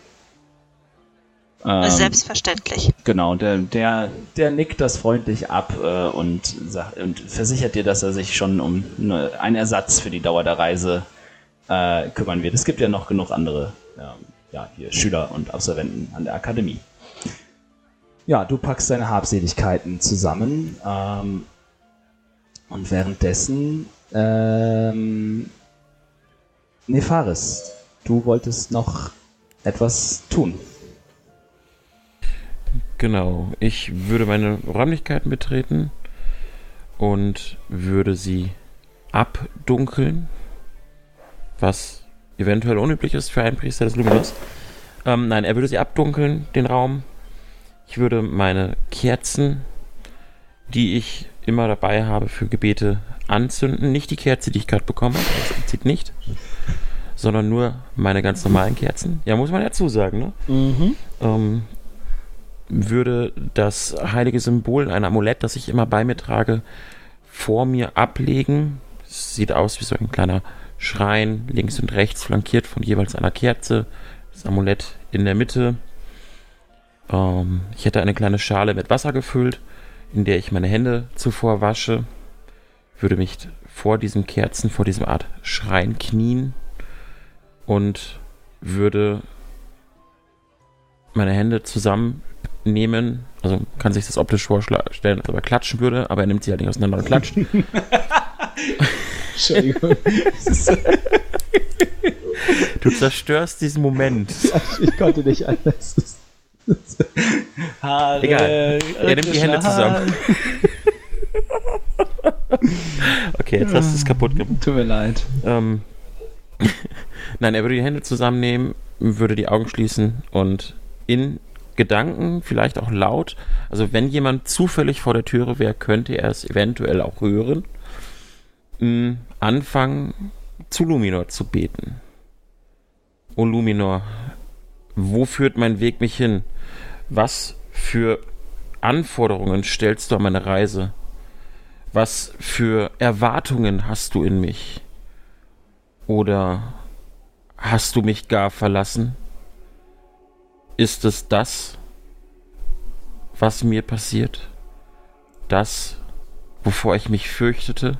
Ähm, Selbstverständlich. Genau, der, der, der nickt das freundlich ab äh, und, sagt, und versichert dir, dass er sich schon um ne, einen Ersatz für die Dauer der Reise äh, kümmern wird. Es gibt ja noch genug andere ähm, ja, hier Schüler und Absolventen an der Akademie. Ja, du packst deine Habseligkeiten zusammen ähm, und währenddessen ähm, Nefaris, du wolltest noch etwas tun. Genau. Ich würde meine Räumlichkeiten betreten und würde sie abdunkeln, was eventuell unüblich ist für einen Priester des Luminous. Ähm, nein, er würde sie abdunkeln, den Raum. Ich würde meine Kerzen, die ich immer dabei habe für Gebete, anzünden. Nicht die Kerze, die ich gerade bekommen habe, explizit nicht, sondern nur meine ganz normalen Kerzen. Ja, muss man ja zusagen, ne? Ähm, würde das heilige Symbol, ein Amulett, das ich immer bei mir trage, vor mir ablegen. Es sieht aus wie so ein kleiner Schrein, links und rechts flankiert von jeweils einer Kerze. Das Amulett in der Mitte. Ähm, ich hätte eine kleine Schale mit Wasser gefüllt, in der ich meine Hände zuvor wasche. Würde mich vor diesen Kerzen, vor diesem Art Schrein knien und würde meine Hände zusammennehmen. Also kann sich das optisch vorstellen, als ob er klatschen würde, aber er nimmt sie halt nicht auseinander und klatscht. Entschuldigung. Du zerstörst diesen Moment. ich konnte nicht anders. Egal. Er nimmt die Hände zusammen. Okay, jetzt hast du es kaputt gemacht. Tut mir leid. Ähm, Nein, er würde die Hände zusammennehmen, würde die Augen schließen und in Gedanken, vielleicht auch laut, also wenn jemand zufällig vor der Türe wäre, könnte er es eventuell auch hören, mh, anfangen zu Luminor zu beten. O Luminor, wo führt mein Weg mich hin? Was für Anforderungen stellst du an meine Reise? Was für Erwartungen hast du in mich? Oder hast du mich gar verlassen? Ist es das, was mir passiert? Das, wovor ich mich fürchtete?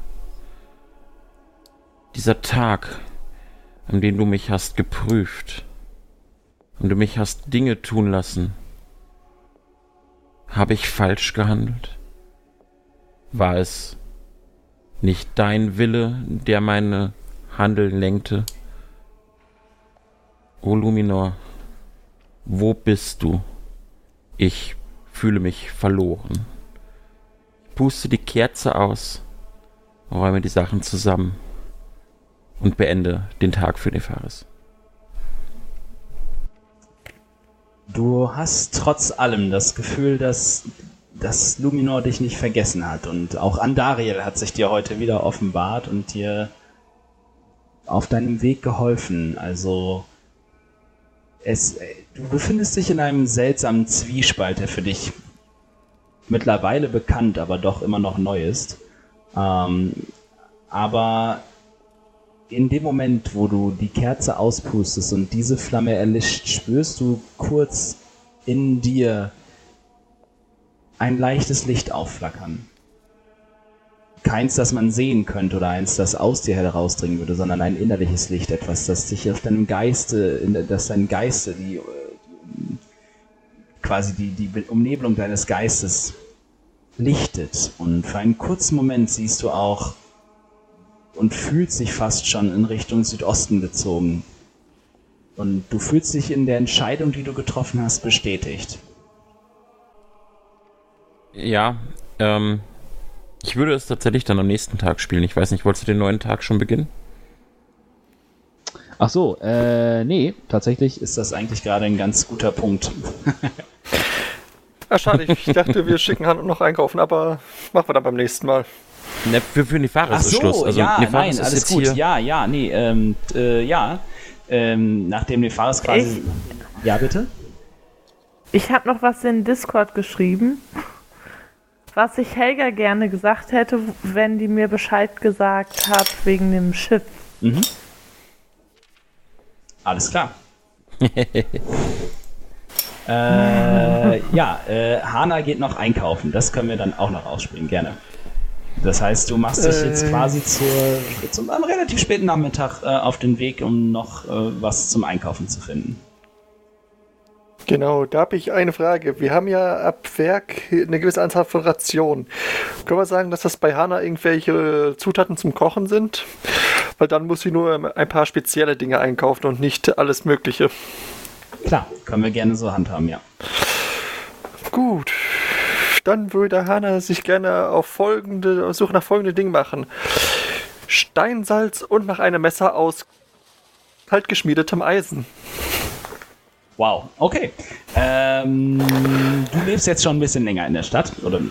Dieser Tag, an dem du mich hast geprüft und du mich hast Dinge tun lassen, habe ich falsch gehandelt? War es nicht dein Wille, der meine Handeln lenkte? O Luminor, wo bist du? Ich fühle mich verloren. Puste die Kerze aus, räume die Sachen zusammen und beende den Tag für Nefaris. Du hast trotz allem das Gefühl, dass, dass Luminor dich nicht vergessen hat. Und auch Andariel hat sich dir heute wieder offenbart und dir auf deinem Weg geholfen. Also es, du befindest dich in einem seltsamen Zwiespalt, der für dich mittlerweile bekannt, aber doch immer noch neu ist. Ähm, aber in dem Moment, wo du die Kerze auspustest und diese Flamme erlischt, spürst du kurz in dir ein leichtes Licht aufflackern. Keins, das man sehen könnte oder eins, das aus dir herausdringen würde, sondern ein innerliches Licht, etwas, das dich auf deinem Geiste, das dein Geiste, die, die quasi die, die Umnebelung deines Geistes lichtet. Und für einen kurzen Moment siehst du auch und fühlst dich fast schon in Richtung Südosten gezogen. Und du fühlst dich in der Entscheidung, die du getroffen hast, bestätigt. Ja, ähm, ich würde es tatsächlich dann am nächsten Tag spielen. Ich weiß nicht, wolltest du den neuen Tag schon beginnen? Ach so, äh, nee, tatsächlich Ist das eigentlich gerade ein ganz guter Punkt? Ah, schade, ich dachte, wir schicken Han noch einkaufen, aber machen wir dann beim nächsten Mal. Ne, für, für Nefaris Ach ist so, Schluss. Also ja, Nefaris nein, ist alles jetzt gut. hier. Ja, ja, nee, ähm, äh, ja. Ähm, nachdem Nefaris quasi. Ja, bitte? Ich habe noch was in Discord geschrieben, was ich Helga gerne gesagt hätte, wenn die mir Bescheid gesagt hat wegen dem Schiff. Mhm. Alles klar. äh, ja, äh, Hana geht noch einkaufen. Das können wir dann auch noch ausspielen, gerne. Das heißt, du machst dich jetzt Äh. quasi zur, zum am relativ späten Nachmittag äh, auf den Weg, um noch äh, was zum Einkaufen zu finden. Genau, da habe ich eine Frage. Wir haben ja ab Werk eine gewisse Anzahl von Rationen. Können wir sagen, dass das bei Hana irgendwelche Zutaten zum Kochen sind? Weil dann muss sie nur ein paar spezielle Dinge einkaufen und nicht alles Mögliche. Klar, können wir gerne so handhaben, ja. Gut. Dann würde Hanna sich gerne auf folgende, auf Suche nach folgende Ding machen. Steinsalz und nach einem Messer aus kaltgeschmiedetem Eisen. Wow, okay. Ähm, du lebst jetzt schon ein bisschen länger in der Stadt oder ne,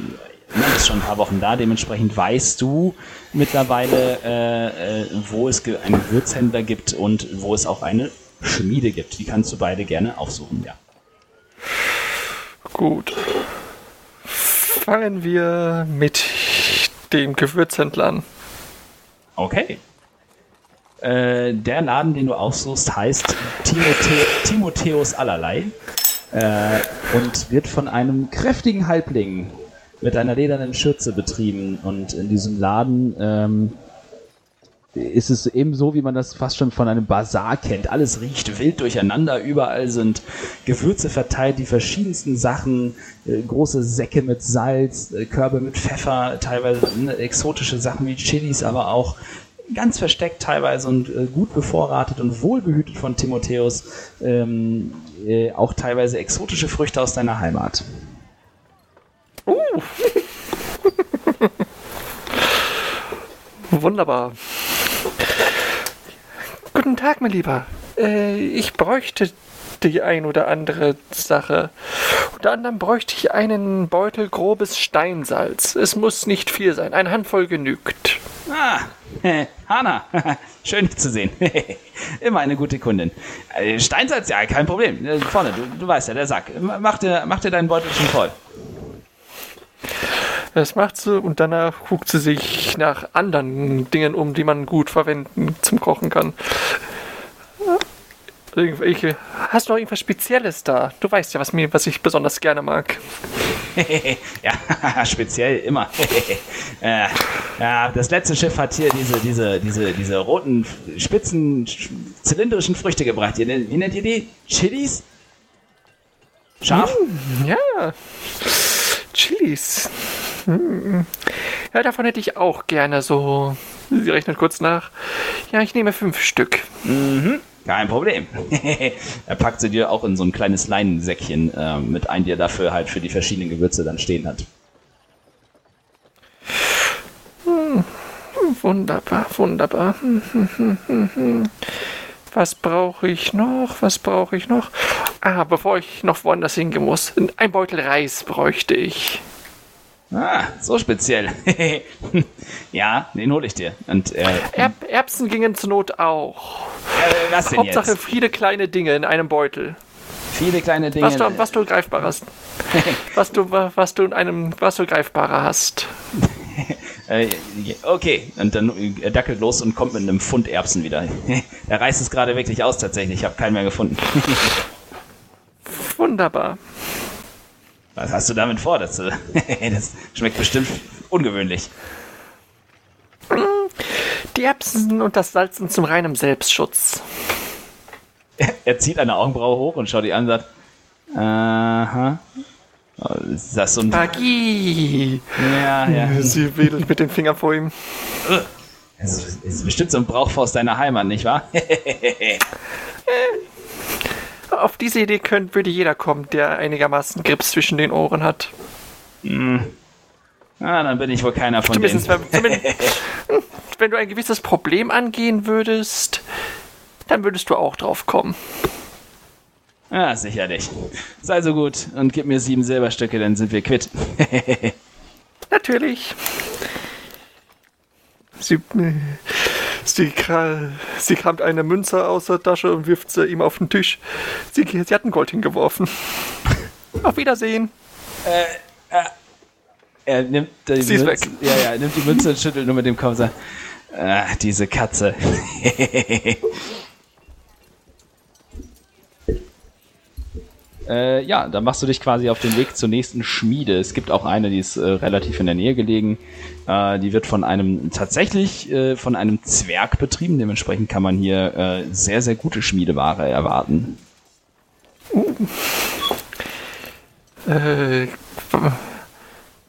bist schon ein paar Wochen da. Dementsprechend weißt du mittlerweile, äh, äh, wo es einen Gewürzhändler gibt und wo es auch eine Schmiede gibt. Die kannst du beide gerne aufsuchen, ja. Gut. Fangen wir mit dem Gewürzhändler an. Okay. Äh, der Laden, den du aussuchst, heißt Timothe Timotheus Allerlei äh, und wird von einem kräftigen Halbling mit einer ledernen Schürze betrieben. Und in diesem Laden ähm, ist es eben so, wie man das fast schon von einem Bazar kennt. Alles riecht wild durcheinander, überall sind Gewürze verteilt, die verschiedensten Sachen, äh, große Säcke mit Salz, äh, Körbe mit Pfeffer, teilweise ne, exotische Sachen wie Chilis, aber auch ganz versteckt teilweise und äh, gut bevorratet und wohlbehütet von Timotheus, ähm, äh, auch teilweise exotische Früchte aus deiner Heimat. Wunderbar. Guten Tag, mein Lieber. Äh, ich bräuchte die ein oder andere Sache. Unter anderem bräuchte ich einen Beutel grobes Steinsalz. Es muss nicht viel sein. Eine Handvoll genügt. Ah, Hanna, schön dich zu sehen. Immer eine gute Kundin. Äh, Steinsalz, ja, kein Problem. Äh, Vorne, du, du weißt ja, der Sack. Mach dir, mach dir deinen Beutel schon voll. Das macht sie und danach guckt sie sich nach anderen Dingen um, die man gut verwenden zum Kochen kann. Irgendwelche. Hast du noch irgendwas Spezielles da? Du weißt ja, was, mir, was ich besonders gerne mag. ja, speziell immer. äh, ja, das letzte Schiff hat hier diese, diese, diese, diese roten, spitzen, sch- zylindrischen Früchte gebracht. Ihr Wie nennt ihr die? Chilis? Scharf? Ja. Chilis. Hm. Ja, davon hätte ich auch gerne so. Sie rechnet kurz nach. Ja, ich nehme fünf Stück. Kein Problem. er packt sie dir auch in so ein kleines Leinensäckchen äh, mit ein, die er dafür halt für die verschiedenen Gewürze dann stehen hat. Wunderbar, wunderbar. Hm, hm, hm, hm, hm. Was brauche ich noch? Was brauche ich noch? Ah, bevor ich noch woanders hingehen muss. Ein Beutel Reis bräuchte ich. Ah, so speziell. ja, den hole ich dir. Und äh, Erb Erbsen gingen zur Not auch. äh, was denn Hauptsache jetzt? viele kleine Dinge in einem Beutel. Viele kleine Dinge. Was du, was du greifbar hast. was du, was du in einem, was du greifbarer hast. Äh, okay, und dann äh, er dackelt los und kommt mit einem Pfund Erbsen wieder. er reißt es gerade wirklich aus tatsächlich. Ich habe keinen mehr gefunden. Wunderbar. Was hast du damit vor? Das, äh, das schmeckt bestimmt ungewöhnlich. Die Erbsen und das Salz sind zum reinen Selbstschutz. Er zieht eine Augenbraue hoch und schaut die an und sagt, aha. Oh, Ist das so ein... Magie. Ja, ja. Sie wedelt mit den Fingern vor ihm. Das ist, bestimmt so ein Brauch aus deiner Heimat, nicht wahr? Auf diese Idee könnte, würde jeder kommen, der einigermaßen Grips zwischen den Ohren hat. ah, dann bin ich wohl keiner von Zumindest, denen. wenn, zumindest wenn du ein gewisses Problem angehen würdest, dann würdest du auch drauf kommen. Ja, sicherlich. Sei so gut und gib mir sieben Silberstücke, dann sind wir quitt. Natürlich. Sie, sie, sie kramt eine Münze aus der Tasche und wirft sie ihm auf den Tisch. Sie, sie hat ein Gold hingeworfen. Auf Wiedersehen. Er nimmt die Sie ist Münze, weg. Ja, ja, er nimmt die Münze und schüttelt nur mit dem Kopf und sagt, ah, diese Katze. äh, ja, dann machst du dich quasi auf den Weg zur nächsten Schmiede. Es gibt auch eine, die ist äh, relativ in der Nähe gelegen. Äh, die wird von einem, tatsächlich äh, von einem Zwerg betrieben. Dementsprechend kann man hier äh, sehr, sehr gute Schmiedeware erwarten. Äh,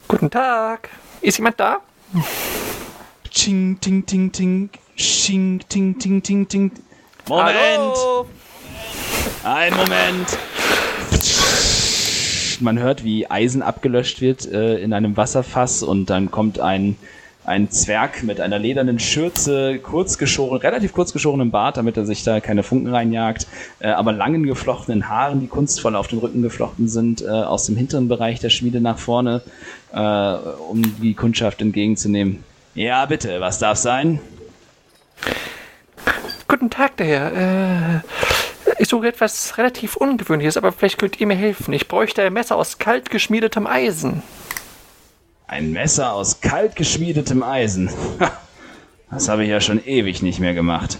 guten Tag. Ist jemand da? Ching, ting, ting, ting. Ching, ting, ting, ting, ting. Moment! Hallo? Ein Moment. Abgelöscht. Man hört, wie Eisen abgelöscht wird äh, in einem Wasserfass und dann kommt ein, ein Zwerg mit einer ledernen Schürze, kurz relativ kurz geschorenem Bart, damit er sich da keine Funken reinjagt, äh, aber langen geflochtenen Haaren, die kunstvoll auf den Rücken geflochten sind, äh, aus dem hinteren Bereich der Schmiede nach vorne, äh, um die Kundschaft entgegenzunehmen. Ja, bitte, was darf sein? Guten Tag, der Herr. Äh, ich suche etwas relativ Ungewöhnliches, aber vielleicht könnt ihr mir helfen. Ich bräuchte ein Messer aus kalt geschmiedetem Eisen. Ein Messer aus kalt geschmiedetem Eisen. Das habe ich ja schon ewig nicht mehr gemacht.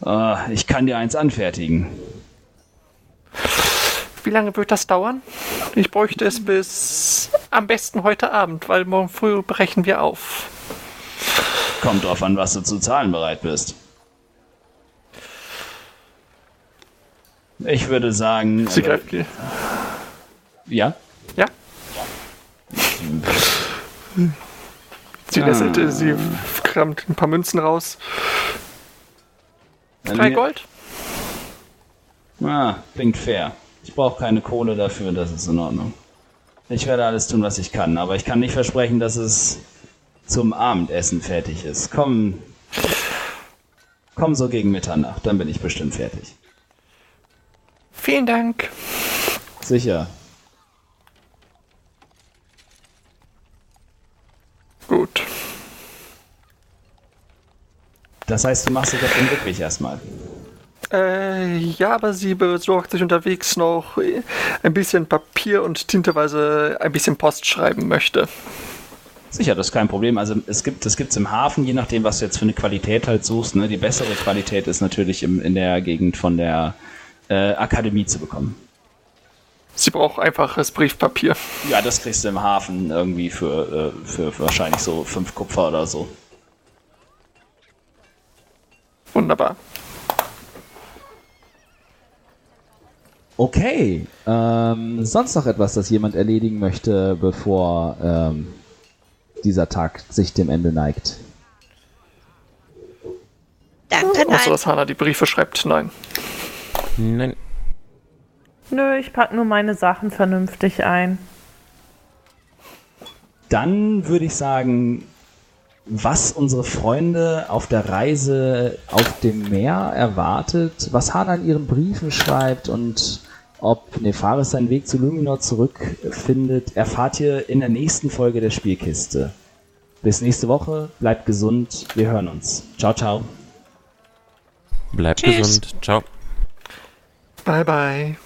Oh, ich kann dir eins anfertigen. Wie lange wird das dauern? Ich bräuchte es bis am besten heute Abend, weil morgen früh brechen wir auf. Kommt drauf an, was du zu zahlen bereit bist. Ich würde sagen. Sie greift die. ja? Ja? Sie lässt, Ah. sie kramt ein paar Münzen raus. Dann Drei Gold? Ah, klingt fair. Ich brauche keine Kohle dafür, das ist in Ordnung. Ich werde alles tun, was ich kann, aber ich kann nicht versprechen, dass es zum Abendessen fertig ist. Komm. Komm so gegen Mitternacht, dann bin ich bestimmt fertig. Vielen Dank. Sicher. Gut. Das heißt, du machst dich auf den Rückweg erstmal. Äh, ja, aber sie besorgt sich unterwegs noch ein bisschen Papier und Tinte, weil sie ein bisschen Post schreiben möchte. Sicher, das ist kein Problem. Also es gibt es gibt's im Hafen, je nachdem, was du jetzt für eine Qualität halt suchst. Ne? Die bessere Qualität ist natürlich im, in der Gegend von der äh, Akademie zu bekommen. Sie braucht einfaches Briefpapier. Ja, das kriegst du im Hafen irgendwie für, äh, für, für wahrscheinlich so fünf Kupfer oder so. Wunderbar. Okay. Ähm, sonst noch etwas, das jemand erledigen möchte, bevor ähm, dieser Tag sich dem Ende neigt? Danke, Außer nein. dass Hannah die Briefe schreibt. Nein. Nein, Nö, ich pack nur meine Sachen vernünftig ein. Dann würde ich sagen, was unsere Freunde auf der Reise auf dem Meer erwartet, was Hana in ihren Briefen schreibt und ob Nefaris seinen Weg zu Luminor zurückfindet, erfahrt ihr in der nächsten Folge der Spielkiste. Bis nächste Woche, bleibt gesund, wir hören uns. Ciao, ciao. bleibt Tschüss. gesund. Ciao. Bye, bye.